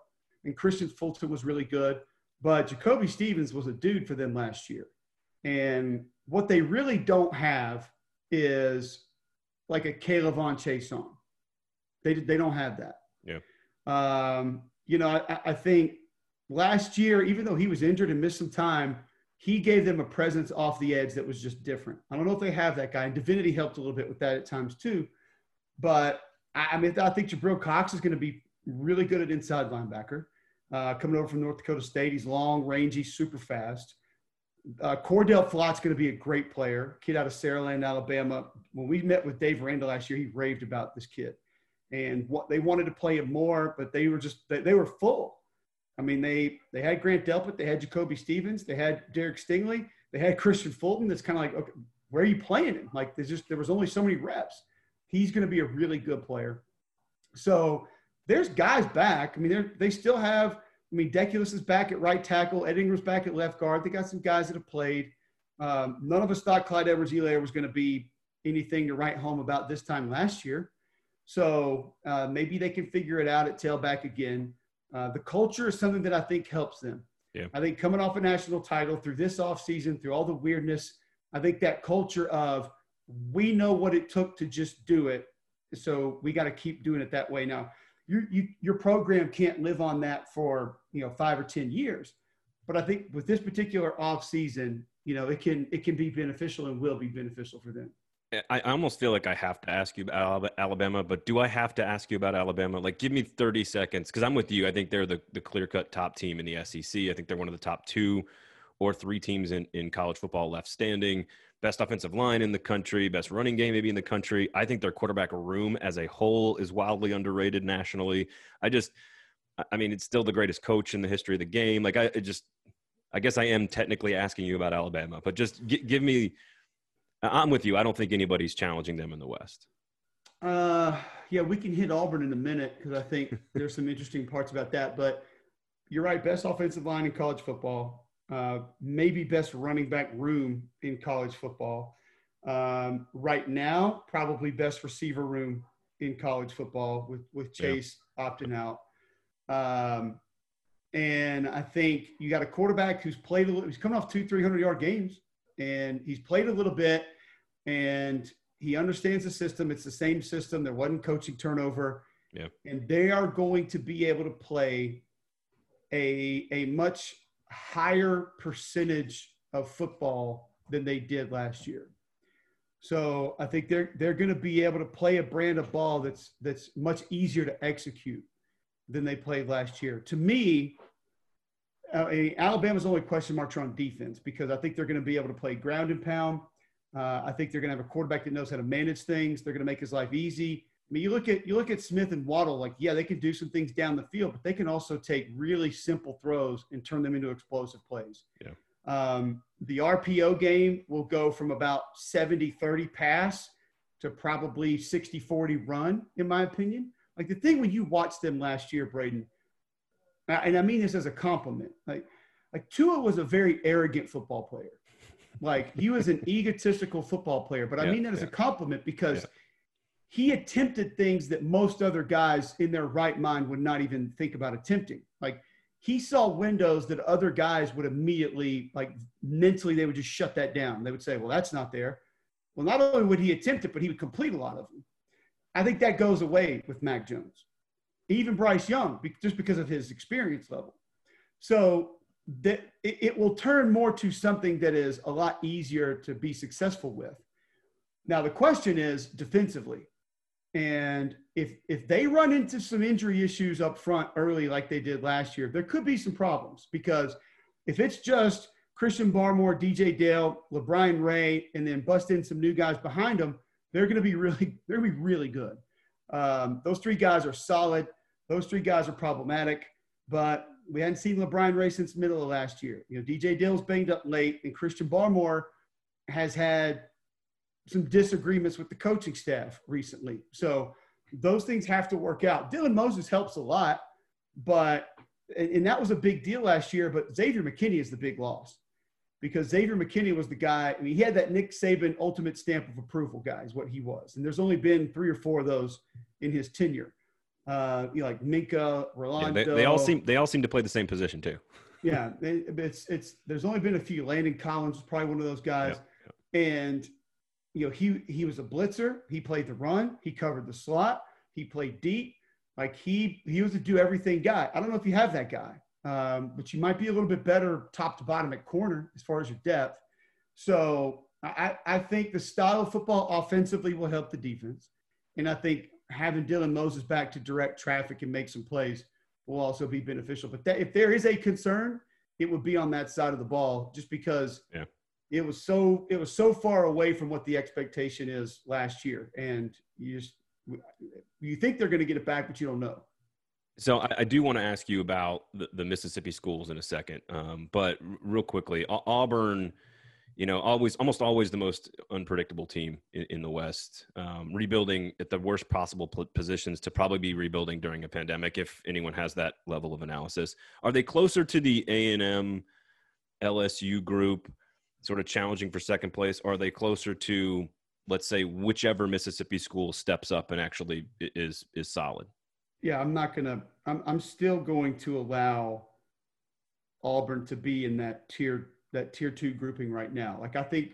And Christian Fulton was really good. But Jacoby Stevens was a dude for them last year. And what they really don't have is like a K'Lavon Chaisson. They they don't have that. Yeah. Um, you know, I, I think last year, even though he was injured and missed some time, he gave them a presence off the edge that was just different. I don't know if they have that guy. And Divinity helped a little bit with that at times too. But I, I mean, I think Jabril Cox is going to be really good at inside linebacker. Uh, coming over from North Dakota State, he's long, rangy, super fast. Uh, Cordale Flott's going to be a great player, kid out of Saraland, Alabama. When we met with Dave Aranda last year, he raved about this kid, and what they wanted to play him more, but they were just they, they were full. I mean, they they had Grant Delpit, they had Jacoby Stevens, they had Derek Stingley, they had Christian Fulton. That's kind of like, okay, where are you playing him? Like, there's just there was only so many reps. He's going to be a really good player. So there's guys back. I mean, they they still have I mean, Deculus is back at right tackle. Ed Ingram's back at left guard. They got some guys that have played. Um, none of us thought Clyde Edwards-Helaire was going to be anything to write home about this time last year. So uh, maybe they can figure it out at tailback again. Uh, the culture is something that I think helps them. Yeah. I think coming off a national title through this offseason, through all the weirdness, I think that culture of we know what it took to just do it. So we got to keep doing it that way. Now, you, you, your program can't live on that for you know five or ten years. But I think with this particular off season, you know, it can it can be beneficial and will be beneficial for them. I almost feel like I have to ask you about Alabama, but do I have to ask you about Alabama? Like, give me 30 seconds because I'm with you. I think they're the, the clear cut top team in the SEC. I think they're one of the top two or three teams in, in college football left standing best offensive line in the country, best running game maybe in the country. I think their quarterback room as a whole is wildly underrated nationally. I just, I mean, it's still the greatest coach in the history of the game. Like I just, I guess I am technically asking you about Alabama, but just g- give me. I'm with you. I don't think anybody's challenging them in the West. Uh, yeah, we can hit Auburn in a minute because I think there's some interesting parts about that. But you're right. Best offensive line in college football uh, maybe best running back room in college football. Um, right now, probably best receiver room in college football with with Chase yeah. opting out. Um, and I think you got a quarterback who's played a little, he's coming off two, 300 yard games and he's played a little bit and he understands the system. It's the same system. There wasn't coaching turnover. Yeah. And they are going to be able to play a, a much higher percentage of football than they did last year. So I think they're they're going to be able to play a brand of ball that's that's much easier to execute than they played last year. To me, uh, Alabama's only question marks are on defense because I think they're going to be able to play ground and pound. Uh, I think they're going to have a quarterback that knows how to manage things. They're going to make his life easy. I mean, you look at you look at Smith and Waddle. Like, yeah, they can do some things down the field, but they can also take really simple throws and turn them into explosive plays. Yeah. Um, the RPO game will go from about 70-30 pass to probably 60-40 run, in my opinion. Like the thing when you watched them last year, Braden, and I mean this as a compliment. Like, like Tua was a very arrogant football player. Like he was an egotistical football player, but I yeah, mean that as a compliment because. Yeah he attempted things that most other guys in their right mind would not even think about attempting. Like he saw windows that other guys would immediately, like mentally, they would just shut that down. They would say, well, that's not there. Well, not only would he attempt it, but he would complete a lot of them. I think that goes away with Mac Jones, even Bryce Young, just because of his experience level. So that it will turn more to something that is a lot easier to be successful with. Now the question is defensively. And if if they run into some injury issues up front early like they did last year, there could be some problems because if it's just Christian Barmore, DJ Dale, LaBryan Ray, and then bust in some new guys behind them, they're going to be really they're going to be really good. Um, those three guys are solid. Those three guys are problematic, but we hadn't seen LaBryan Ray since the middle of last year. You know, DJ Dale's banged up late, and Christian Barmore has had some disagreements with the coaching staff recently. So those things have to work out. Dylan Moses helps a lot, but and that was a big deal last year. But Xavier McKinney is the big loss because Xavier McKinney was the guy. I mean, he had that Nick Saban ultimate stamp of approval guys, what he was. And there's only been three or four of those in his tenure. Uh, you know, like Minkah, Rolando. Yeah, they, they, all seem they all seem to play the same position too. yeah, it's it's. There's only been a few. Landon Collins was probably one of those guys, yeah, yeah. and you know, he he was a blitzer. He played the run. He covered the slot. He played deep. Like he he was a do everything guy. I don't know if you have that guy, um, but you might be a little bit better top to bottom at corner as far as your depth. So I, I think the style of football offensively will help the defense, and I think having Dylan Moses back to direct traffic and make some plays will also be beneficial. But that, if there is a concern, it would be on that side of the ball, just because yeah it was so it was so far away from what the expectation is last year, and you just you think they're going to get it back, but you don't know. So I, I do want to ask you about the, the Mississippi schools in a second, um, but real quickly, Auburn, you know, always almost always the most unpredictable team in, in the West, um, rebuilding at the worst possible positions to probably be rebuilding during a pandemic. If anyone has that level of analysis, are they closer to the A and M LSU group? Sort of challenging for second place? Or are they closer to, let's say, whichever Mississippi school steps up and actually is is solid? Yeah, I'm not gonna. I'm I'm still going to allow Auburn to be in that tier that tier two grouping right now. Like I think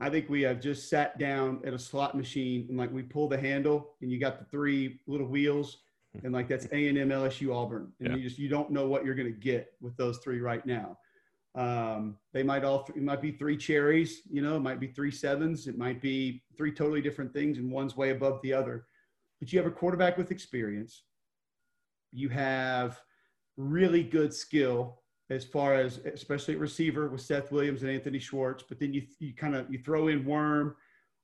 I think we have just sat down at a slot machine and like we pull the handle and you got the three little wheels and like that's A and M, LSU, Auburn, and yeah. you just you don't know what you're going to get with those three right now. Um, they might all it might be three cherries, you know, it might be three sevens, it might be three totally different things, and one's way above the other. But you have a quarterback with experience. You have really good skill as far as especially at receiver with Seth Williams and Anthony Schwartz. But then you you kind of you throw in Worm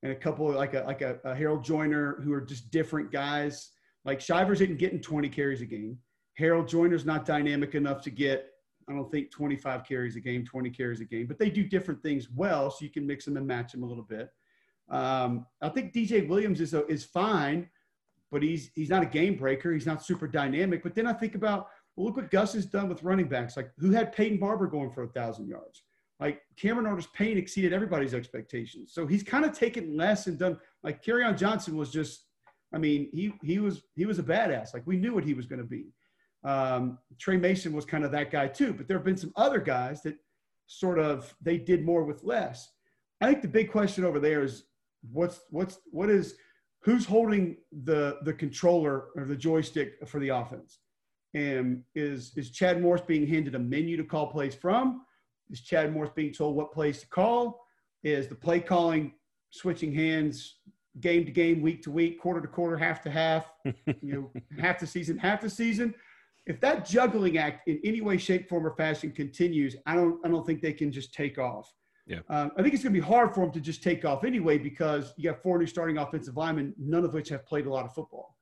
and a couple like a like a, a Harold Joiner who are just different guys. Like Shivers isn't getting 20 carries a game. Harold Joiner's not dynamic enough to get I don't think 25 carries a game, 20 carries a game, but they do different things well, so you can mix them and match them a little bit. Um, I think DJ Williams is a, is fine, but he's he's not a game breaker. He's not super dynamic. But then I think about well, look what Gus has done with running backs. Like who had Peyton Barber going for a thousand yards? Like Cameron Artis Payne exceeded everybody's expectations. So he's kind of taken less and done. Like Kerryon Johnson was just, I mean, he he was he was a badass. Like we knew what he was going to be. Um, Tre Mason was kind of that guy too, but there have been some other guys that sort of they did more with less. I think the big question over there is what's what's what is who's holding the the controller or the joystick for the offense? And is is Chad Morris being handed a menu to call plays from? Is Chad Morris being told what plays to call? Is the play calling switching hands game to game, week to week, quarter to quarter, half to half, you know, half the season, half the season? If that juggling act in any way, shape, form, or fashion continues, I don't, I don't think they can just take off. Yeah. Um, I think it's going to be hard for them to just take off anyway because you got four new starting offensive linemen, none of which have played a lot of football.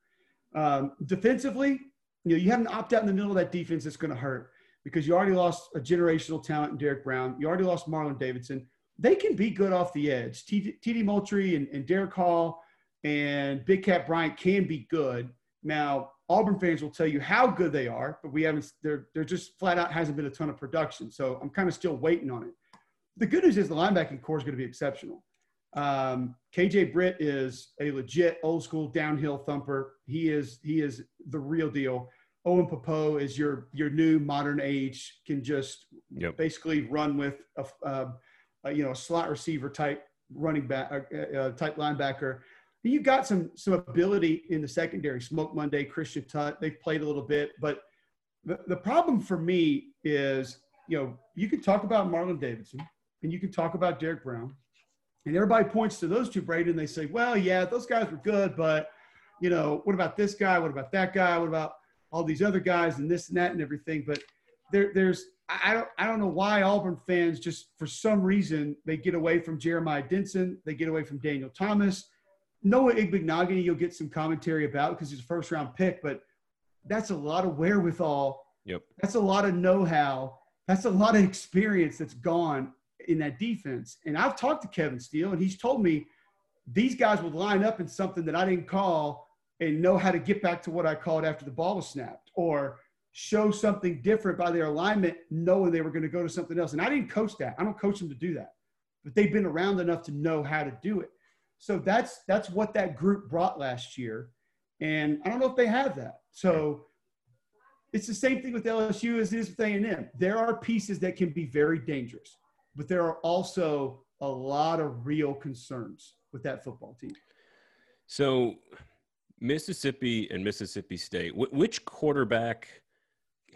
Um, defensively, you know, you have an opt out in the middle of that defense that's going to hurt because you already lost a generational talent in Derrick Brown. You already lost Marlon Davidson. They can be good off the edge. TD Moultry and, and Derick Hall and Big Cat Bryant can be good. Now, Auburn fans will tell you how good they are, but we haven't. They're they're just flat out hasn't been a ton of production. So I'm kind of still waiting on it. The good news is the linebacking core is going to be exceptional. Um, KJ Britt is a legit old school downhill thumper. He is he is the real deal. Owen Pappoe is your your new modern age can just Yep. basically run with a, uh, a you know a slot receiver type running back uh, uh, type linebacker. You've got some some ability in the secondary. Smoke Monday, Christian Tutt, they've played a little bit, but the, the problem for me is you know you can talk about Marlon Davidson and you can talk about Derrick Brown, and everybody points to those two, Braden, and they say, well, yeah, those guys were good, but you know what about this guy? What about that guy? What about all these other guys and this and that and everything? But there, there's I don't I don't know why Auburn fans just for some reason they get away from Jeremiah Dinson, they get away from Daniel Thomas. Noah Igbinoghene, you'll get some commentary about because he's a first round pick, but that's a lot of wherewithal. Yep. That's a lot of know-how. That's a lot of experience that's gone in that defense. And I've talked to Kevin Steele, and he's told me these guys would line up in something that I didn't call and know how to get back to what I called after the ball was snapped, or show something different by their alignment, knowing they were going to go to something else. And I didn't coach that. I don't coach them to do that, but they've been around enough to know how to do it. So that's that's what that group brought last year, and I don't know if they have that. So it's the same thing with LSU as it is with A&M. There are pieces that can be very dangerous, but there are also a lot of real concerns with that football team. So, Mississippi and Mississippi State, wh- which quarterback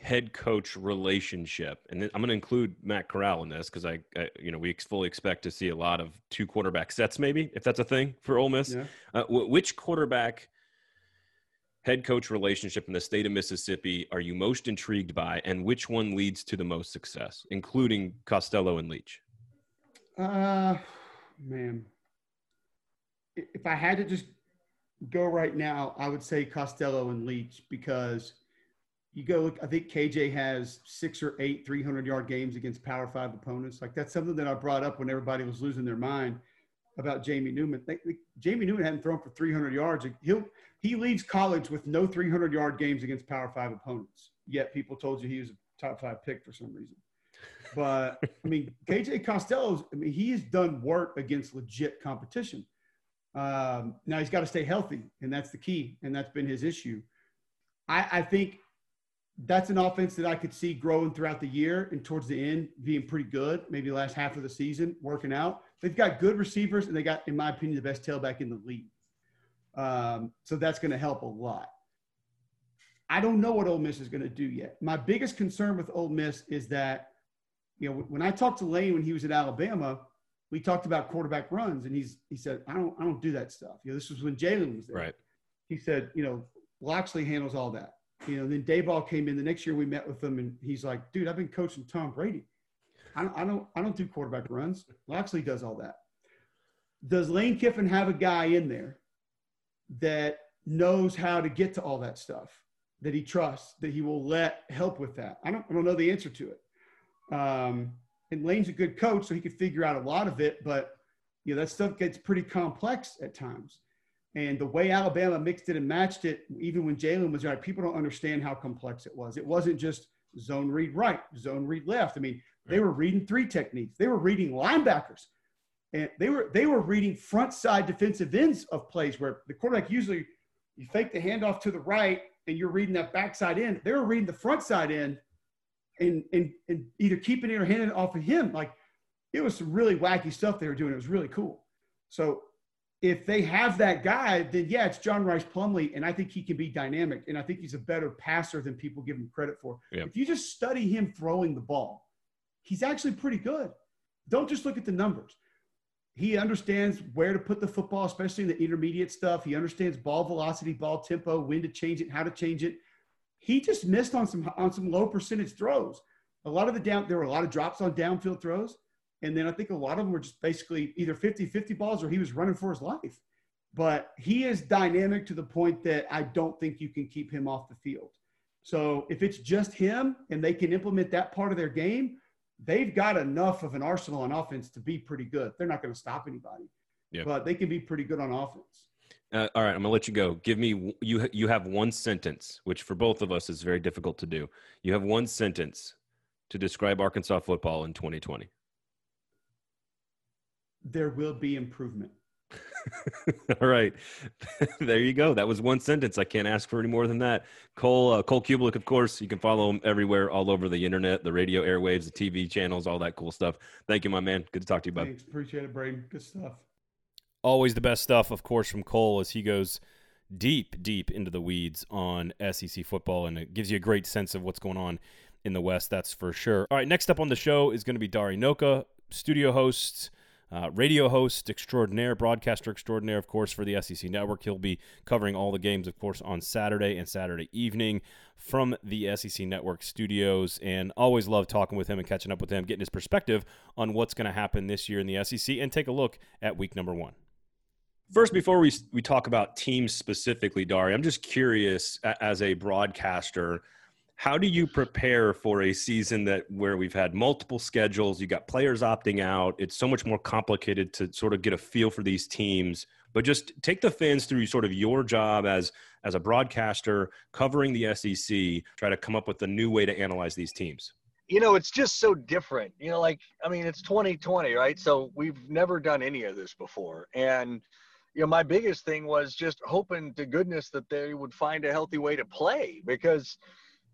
head coach relationship, and then I'm going to include Matt Corral in this because I, I, you know, we fully expect to see a lot of two quarterback sets, maybe if that's a thing for Ole Miss. Yeah. Uh, wh- which quarterback head coach relationship in the state of Mississippi are you most intrigued by, and which one leads to the most success, including Costello and Leach? Uh, man, if I had to just go right now, I would say Costello and Leach because you go look. I think KJ has six or eight 300 yard games against Power Five opponents. Like that's something that I brought up when everybody was losing their mind about Jamie Newman. They, they- Jamie Newman hadn't thrown for 300 yards. He'll he leaves college with no 300 yard games against Power Five opponents. Yet people told you he was a top five pick for some reason. But I mean, KJ Costello's. I mean, he has done work against legit competition. Um, now he's got to stay healthy, and that's the key, and that's been his issue. I, I think that's an offense that I could see growing throughout the year and towards the end being pretty good. Maybe the last half of the season working out. They've got good receivers, and they got, in my opinion, the best tailback in the league. Um, so that's going to help a lot. I don't know what Ole Miss is going to do yet. My biggest concern with Ole Miss is that, you know, when I talked to Lane when he was at Alabama, we talked about quarterback runs, and he's he said, I don't I don't do that stuff. You know, this was when Jalen was there. Right. He said, you know, Locksley handles all that. You know, then Daboll came in the next year. We met with him, and he's like, dude, I've been coaching Tom Brady. I don't I don't I don't do quarterback runs. Locksley does all that. Does Lane Kiffin have a guy in there that knows how to get to all that stuff? That he trusts, that he will let help with that. I don't, I don't know the answer to it. Um, and Lane's a good coach, so he could figure out a lot of it. But you know that stuff gets pretty complex at times. And the way Alabama mixed it and matched it, even when Jalen was right, people don't understand how complex it was. It wasn't just zone read right, zone read left. I mean, they were reading three techniques. They were reading linebackers, and they were they were reading front side defensive ends of plays where the quarterback usually you fake the handoff to the right and you're reading that backside end. They were reading the front side end and and and either keeping it or handing it off of him. Like it was some really wacky stuff they were doing. It was really cool. So if they have that guy, then yeah, it's John Rhys Plumlee, and I think he can be dynamic, and I think he's a better passer than people give him credit for. Yep. If you just study him throwing the ball, he's actually pretty good. Don't just look at the numbers. He understands where to put the football, especially in the intermediate stuff. He understands ball velocity, ball tempo, when to change it, how to change it. He just missed on some on some low percentage throws. A lot of the down there were a lot of drops on downfield throws. And then I think a lot of them were just basically either 50 50 balls or he was running for his life. But he is dynamic to the point that I don't think you can keep him off the field. So if it's just him and they can implement that part of their game, they've got enough of an arsenal on offense to be pretty good. They're not going to stop anybody, Yeah. but they can be pretty good on offense. Uh, all right, I'm gonna let you go. Give me you. You have one sentence, which for both of us is very difficult to do. You have one sentence to describe Arkansas football in 2020. There will be improvement. All right, there you go. That was one sentence. I can't ask for any more than that. Cole uh, Cole Cubelic, of course, you can follow him everywhere, all over the internet, the radio airwaves, the TV channels, all that cool stuff. Thank you, my man. Good to talk to you, bud. Thanks, appreciate it, Braden. Good stuff. Always the best stuff, of course, from Cole as he goes deep, deep into the weeds on SEC football, and it gives you a great sense of what's going on in the West. That's for sure. All right, next up on the show is going to be Dari Nowkhah, studio host uh, radio host extraordinaire, broadcaster extraordinaire, of course, for the SEC Network. He'll be covering all the games, of course, on Saturday and Saturday evening from the SEC Network studios. And always love talking with him and catching up with him, getting his perspective on what's going to happen this year in the SEC, and take a look at week number one. First, before we, we talk about teams specifically, Dari, I'm just curious as a broadcaster how do you prepare for a season that where we've had multiple schedules you got players opting out it's so much more complicated to sort of get a feel for these teams but just take the fans through sort of your job as as a broadcaster covering the sec try to come up with a new way to analyze these teams? You know it's just so different you know like i mean it's 2020 right? So we've never done any of this before. And you know my biggest thing was just hoping to goodness that they would find a healthy way to play because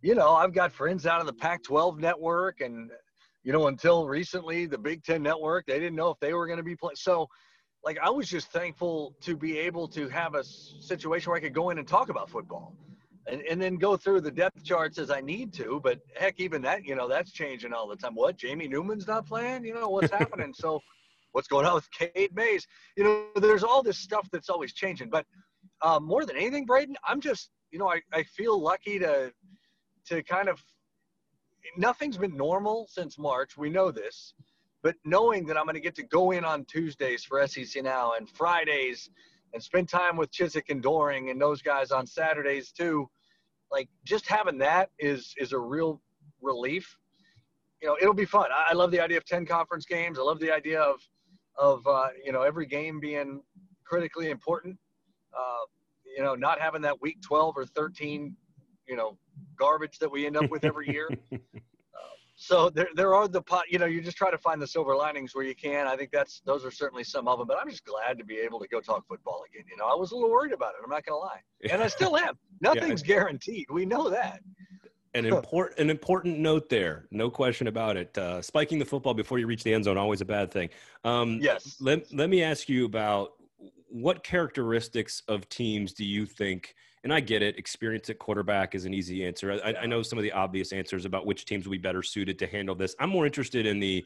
you know, I've got friends out of the Pac 12 network, and, you know, until recently, the Big Ten network, they didn't know if they were going to be playing. So, like, I was just thankful to be able to have a situation where I could go in and talk about football and, and then go through the depth charts as I need to. But heck, even that, you know, that's changing all the time. What? Jamie Newman's not playing? You know, what's happening? So, what's going on with Cade Mays? You know, there's all this stuff that's always changing. But uh, more than anything, Braden, I'm just, you know, I, I feel lucky to to kind of nothing's been normal since March. We know this, but knowing that I'm going to get to go in on Tuesdays for SEC Now and Fridays and spend time with Chizik and Doering and those guys on Saturdays too, like just having that is is a real relief. You know, it'll be fun. I, love the idea of ten conference games. I love the idea of of uh, you know every game being critically important. Uh, you know, not having that week 12 or 13, you know, garbage that we end up with every year. uh, so there, there are the pot. You know, you just try to find the silver linings where you can. I think that's those are certainly some of them. But I'm just glad to be able to go talk football again. You know, I was a little worried about it. I'm not going to lie, and I still am. Nothing's yeah. guaranteed. We know that. An important an important note there, no question about it. Uh, spiking the football before you reach the end zone always a bad thing. Um, yes. Let Let me ask you about what characteristics of teams do you think and I get it. Experience at quarterback is an easy answer. I, I, know some of the obvious answers about which teams will be better suited to handle this. I'm more interested in the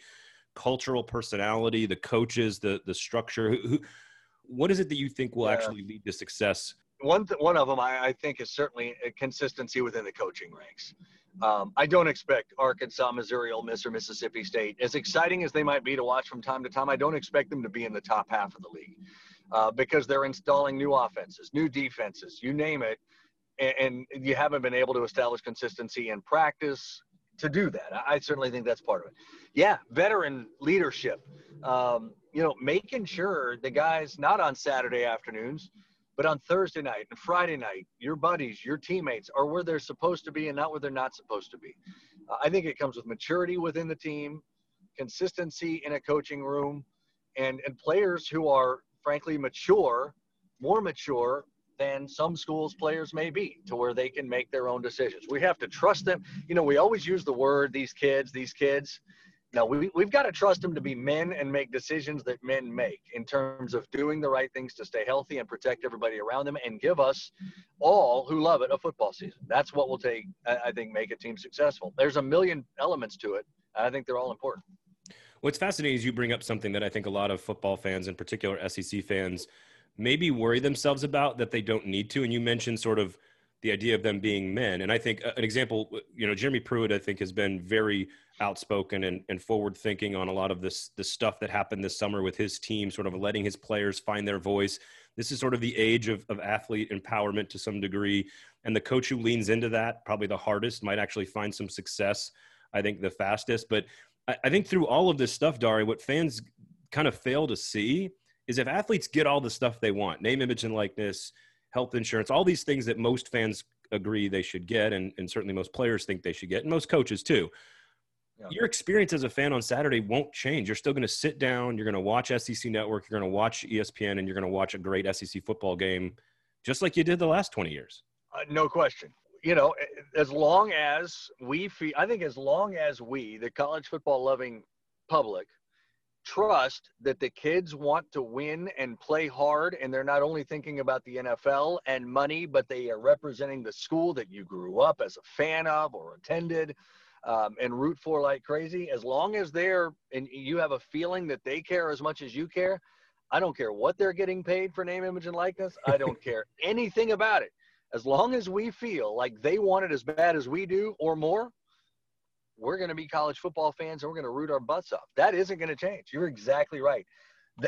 cultural personality, the coaches, the the structure. Who, who what is it that you think will yeah. actually lead to success? One th- one of them I, I think is certainly consistency within the coaching ranks. Um, I don't expect Arkansas, Missouri, Ole Miss, or Mississippi State, as exciting as they might be to watch from time to time, I don't expect them to be in the top half of the league uh, because they're installing new offenses, new defenses, you name it, and, and, you haven't been able to establish consistency in practice to do that. I, I certainly think that's part of it. Yeah, veteran leadership. Um, you know, making sure the guys not on Saturday afternoons, but on Thursday night and Friday night, your buddies, your teammates are where they're supposed to be and not where they're not supposed to be. Uh, I think it comes with maturity within the team, consistency in a coaching room, and and players who are frankly mature, more mature than some schools players may be to where they can make their own decisions. We have to trust them. You know, we always use the word these kids, these kids. Now we, we've got to trust them to be men and make decisions that men make in terms of doing the right things to stay healthy and protect everybody around them and give us all who love it a football season. That's what will take, I think, make a team successful. There's a million elements to it. I think they're all important. What's fascinating is you bring up something that I think a lot of football fans, in particular SEC fans, maybe worry themselves about that they don't need to. And you mentioned sort of the idea of them being men. And I think uh, an example, you know, Jeremy Pruitt, I think, has been very outspoken and, and forward thinking on a lot of this the stuff that happened this summer with his team, sort of letting his players find their voice. This is sort of the age of, of athlete empowerment to some degree. And the coach who leans into that, probably the hardest, might actually find some success, I think, the fastest. But I, I think through all of this stuff, Dari, what fans kind of fail to see is if athletes get all the stuff they want name, image, and likeness, health insurance, all these things that most fans agree they should get, and, and certainly most players think they should get, and most coaches too. yeah. your experience as a fan on Saturday won't change. You're still going to sit down, you're going to watch SEC Network, you're going to watch ESPN, and you're going to watch a great SEC football game, just like you did the last 20 years. Uh, no question. You know, as long as we feel, I think as long as we, the college football loving public, trust that the kids want to win and play hard and they're not only thinking about the NFL and money but they are representing the school that you grew up as a fan of or attended um, and root for like crazy as long as they're and you have a feeling that they care as much as you care i don't care what they're getting paid for name image and likeness i don't care anything about it as long as we feel like they want it as bad as we do or more we're going to be college football fans and we're going to root our butts off. That isn't going to change. You're exactly right.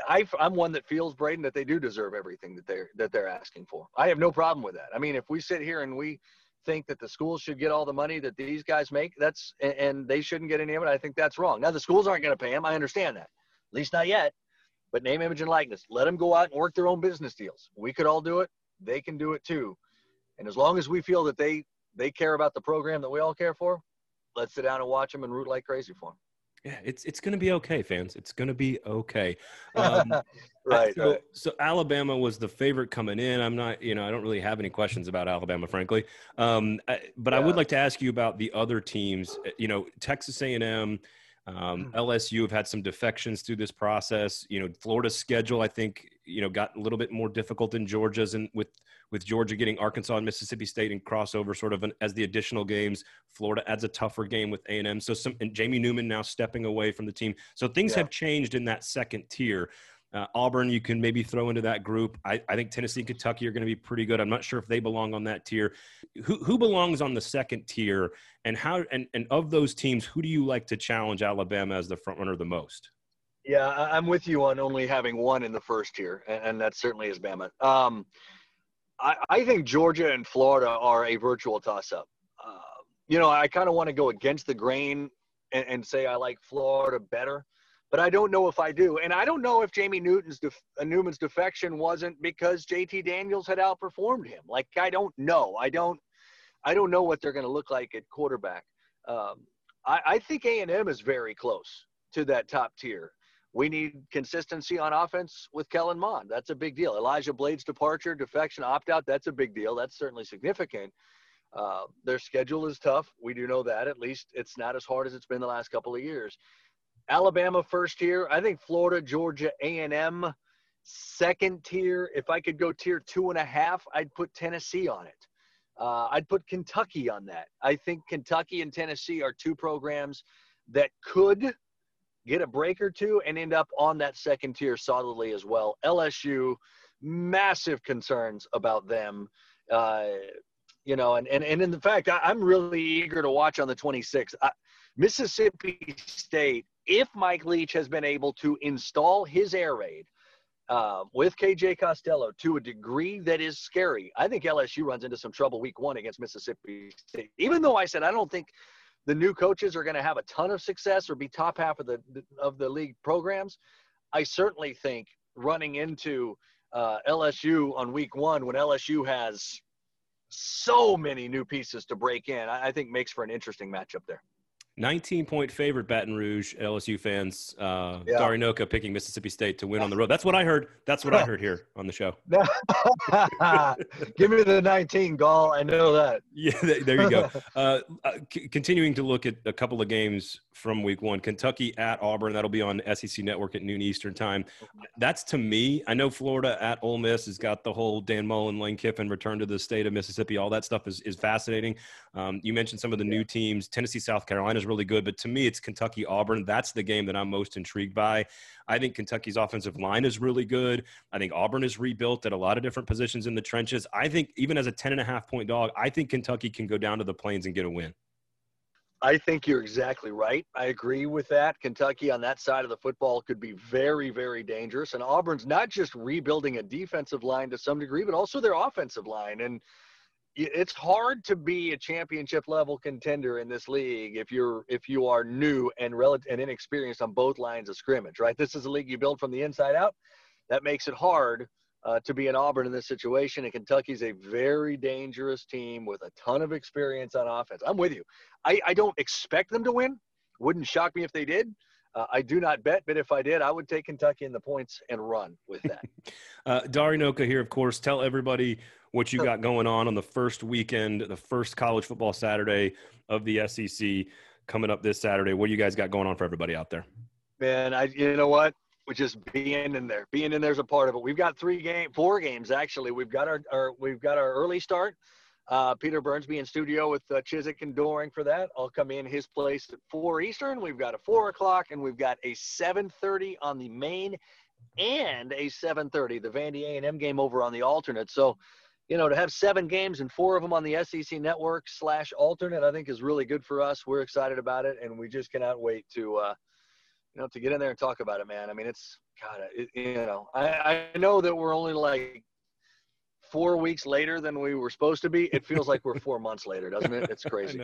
I, am one that feels, Braden, that they do deserve everything that they're that they're asking for. I have no problem with that. I mean, if we sit here and we think that the schools should get all the money that these guys make, that's and they shouldn't get any of it. I think that's wrong. Now the schools aren't going to pay them. I understand that, at least not yet. But name, image, and likeness. Let them go out and work their own business deals. We could all do it. They can do it too. And as long as we feel that they they care about the program that we all care for, let's sit down and watch them and root like crazy for them. Yeah, it's it's going to be okay, fans. It's going to be okay. Um, right, so, right. So Alabama was the favorite coming in. I'm not, you know, I don't really have any questions about Alabama, frankly. Um, I, but yeah. I would like to ask you about the other teams. You know, Texas A&M. Um, hmm. LSU have had some defections through this process. You know, Florida's schedule, I think, you know, got a little bit more difficult than Georgia's, and with with Georgia getting Arkansas and Mississippi State and crossover sort of an, as the additional games. Florida adds a tougher game with A and M. So some and Jamie Newman now stepping away from the team. So things yeah. have changed in that second tier. Uh, Auburn, you can maybe throw into that group. I, I think Tennessee and Kentucky are going to be pretty good. I'm not sure if they belong on that tier. Who, who belongs on the second tier, and how? And, and of those teams, who do you like to challenge Alabama as the front runner the most? Yeah, I'm with you on only having one in the first tier, and, and that certainly is Bama. Um, I, I, think Georgia and Florida are a virtual toss-up. Uh, you know, I kind of want to go against the grain and, and say I like Florida better but I don't know if I do. And I don't know if Jamie Newton's def- uh, Newman's defection wasn't because JT Daniels had outperformed him. Like I don't know. I don't. I don't know what they're going to look like at quarterback. Um, I, I think A and M is very close to that top tier. We need consistency on offense with Kellen Mond. That's a big deal. Elijah Blades' departure, defection, opt out. That's a big deal. That's certainly significant. Uh, their schedule is tough. We do know that. At least it's not as hard as it's been the last couple of years. Alabama first tier. I think Florida, Georgia, A and M second tier. If I could go tier two and a half, I'd put Tennessee on it. Uh, I'd put Kentucky on that. I think Kentucky and Tennessee are two programs that could get a break or two and end up on that second tier solidly as well. LSU, massive concerns about them. Uh, you know, and, and, and in fact, I, am really eager to watch on the 26th. I, Mississippi State if Mike Leach has been able to install his air raid uh, with KJ Costello to a degree that is scary, I think LSU runs into some trouble week one against Mississippi State. Even though I said I don't think the new coaches are going to have a ton of success or be top half of the of the league programs, I certainly think running into uh, LSU on week one when LSU has so many new pieces to break in, I, I think makes for an interesting matchup there. 19 point favorite Baton Rouge LSU fans. Uh, yeah. Dari Nowkhah picking Mississippi State to win on the road. That's what I heard. That's what I heard here on the show. Give me the 19, Gall. I know that. Yeah, there you go. Uh, uh, c- continuing to look at a couple of games from week one Kentucky at Auburn. That'll be on SEC Network at noon Eastern time. That's to me. I know Florida at Ole Miss has got the whole Dan Mullen, Lane Kiffin return to the state of Mississippi. All that stuff is, is fascinating. Um, you mentioned some of the new teams. Tennessee, South Really good. But to me, it's Kentucky Auburn. That's the game that I'm most intrigued by. I think Kentucky's offensive line is really good. I think Auburn is rebuilt at a lot of different positions in the trenches. I think even as a 10 and a half point dog, I think Kentucky can go down to the plains and get a win. I think you're exactly right. I agree with that. Kentucky on that side of the football could be very, very dangerous. And Auburn's not just rebuilding a defensive line to some degree, but also their offensive line. And it's hard to be a championship level contender in this league if you're if you are new and relative and inexperienced on both lines of scrimmage right? This is a league you build from the inside out. That makes it hard uh, to be an auburn in this situation and kentucky's a very dangerous team with a ton of experience on offense. I'm with you. I, I don't expect them to win. Wouldn't shock me if they did. Uh, I do not bet, but if I did, I would take Kentucky in the points and run with that. uh, here, of course. Tell everybody what you got going on on the first weekend, the first college football Saturday of the SEC coming up this Saturday. What do you guys got going on for everybody out there? Man, I you know what? We're just being in there. Being in there's a part of it. We've got three game, four games actually. We've got our, our we've got our early start. Uh, Peter Burns be in studio with uh, Cubelic and Doering for that. I'll come in his place at four Eastern. We've got a four o'clock, and we've got a seven thirty on the main, and a seven thirty the Vandy A and M game over on the alternate. So, you know, to have seven games and four of them on the SEC network slash alternate, I think is really good for us. We're excited about it, and we just cannot wait to, uh, you know, to get in there and talk about it, man. I mean, it's God, it, you know, I, I know that we're only like four weeks later than we were supposed to be. It feels like we're four months later, doesn't it? It's crazy.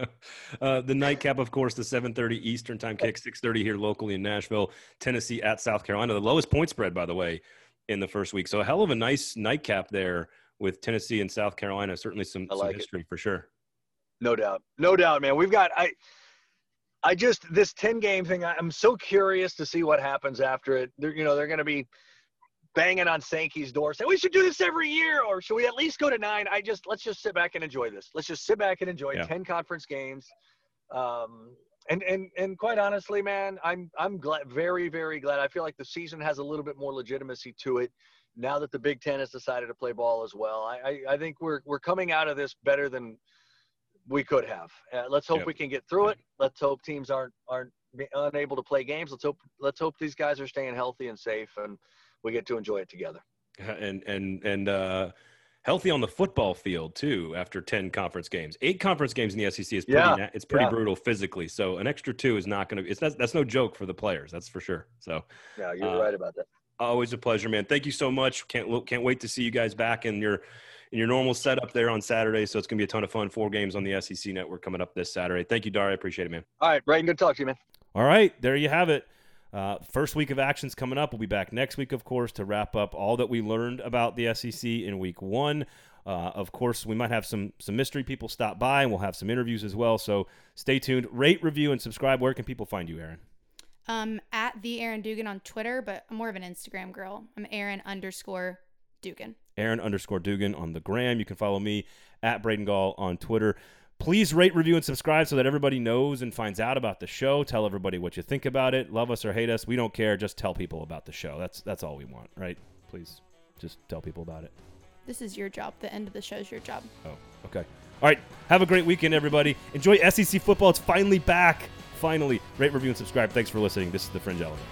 Uh, the nightcap, of course, the 7:30 Eastern time kick, 6:30 here locally in Nashville, Tennessee at South Carolina. The lowest point spread, by the way, in the first week. So a hell of a nice nightcap there with Tennessee and South Carolina. Certainly some, like some history it. for sure. No doubt, no doubt, man. We've got I. I just this 10 game thing. I'm so curious to see what happens after it. They're, you know, they're going to be banging on Sankey's door, saying we should do this every year, or should we at least go to nine? I just let's just sit back and enjoy this. Let's just sit back and enjoy yeah. ten conference games. Um, and and and quite honestly, man, I'm I'm glad, very very glad. I feel like the season has a little bit more legitimacy to it now that the Big Ten has decided to play ball as well. I I, I think we're we're coming out of this better than we could have. Uh, let's hope yep. we can get through it. Let's hope teams aren't aren't unable to play games. Let's hope let's hope these guys are staying healthy and safe and we get to enjoy it together. And and and uh, healthy on the football field too. After ten conference games, eight conference games in the SEC is pretty. Yeah. It's pretty yeah. brutal physically. So an extra two is not going to. It's that's, that's no joke for the players. That's for sure. So yeah, you're uh, right about that. Always a pleasure, man. Thank you so much. Can't can't wait to see you guys back in your in your normal setup there on Saturday. So it's gonna be a ton of fun. Four games on the SEC network coming up this Saturday. Thank you, Dari. I appreciate it, man. All right, Brian. Good to talk to you, man. All right, there you have it. Uh, first week of actions coming up. We'll be back next week, of course, to wrap up all that we learned about the SEC in week one. Uh, of course, we might have some some mystery people stop by, and we'll have some interviews as well. So stay tuned. Rate, review, and subscribe. Where can people find you, Aaron? Um, at the Aaron Dugan on Twitter, but I'm more of an Instagram girl. I'm Aaron underscore Dugan. Aaron underscore Dugan on the gram. You can follow me at Braden Gall on Twitter. Please rate, review, and subscribe so that everybody knows and finds out about the show. Tell everybody what you think about it. Love us or hate us, we don't care. Just tell people about the show. That's that's all we want, right? Please, just tell people about it. This is your job. The end of the show is your job. Oh, okay. All right. Have a great weekend, everybody. Enjoy SEC football. It's finally back. Finally, rate, review, and subscribe. Thanks for listening. This is the Fringe Element.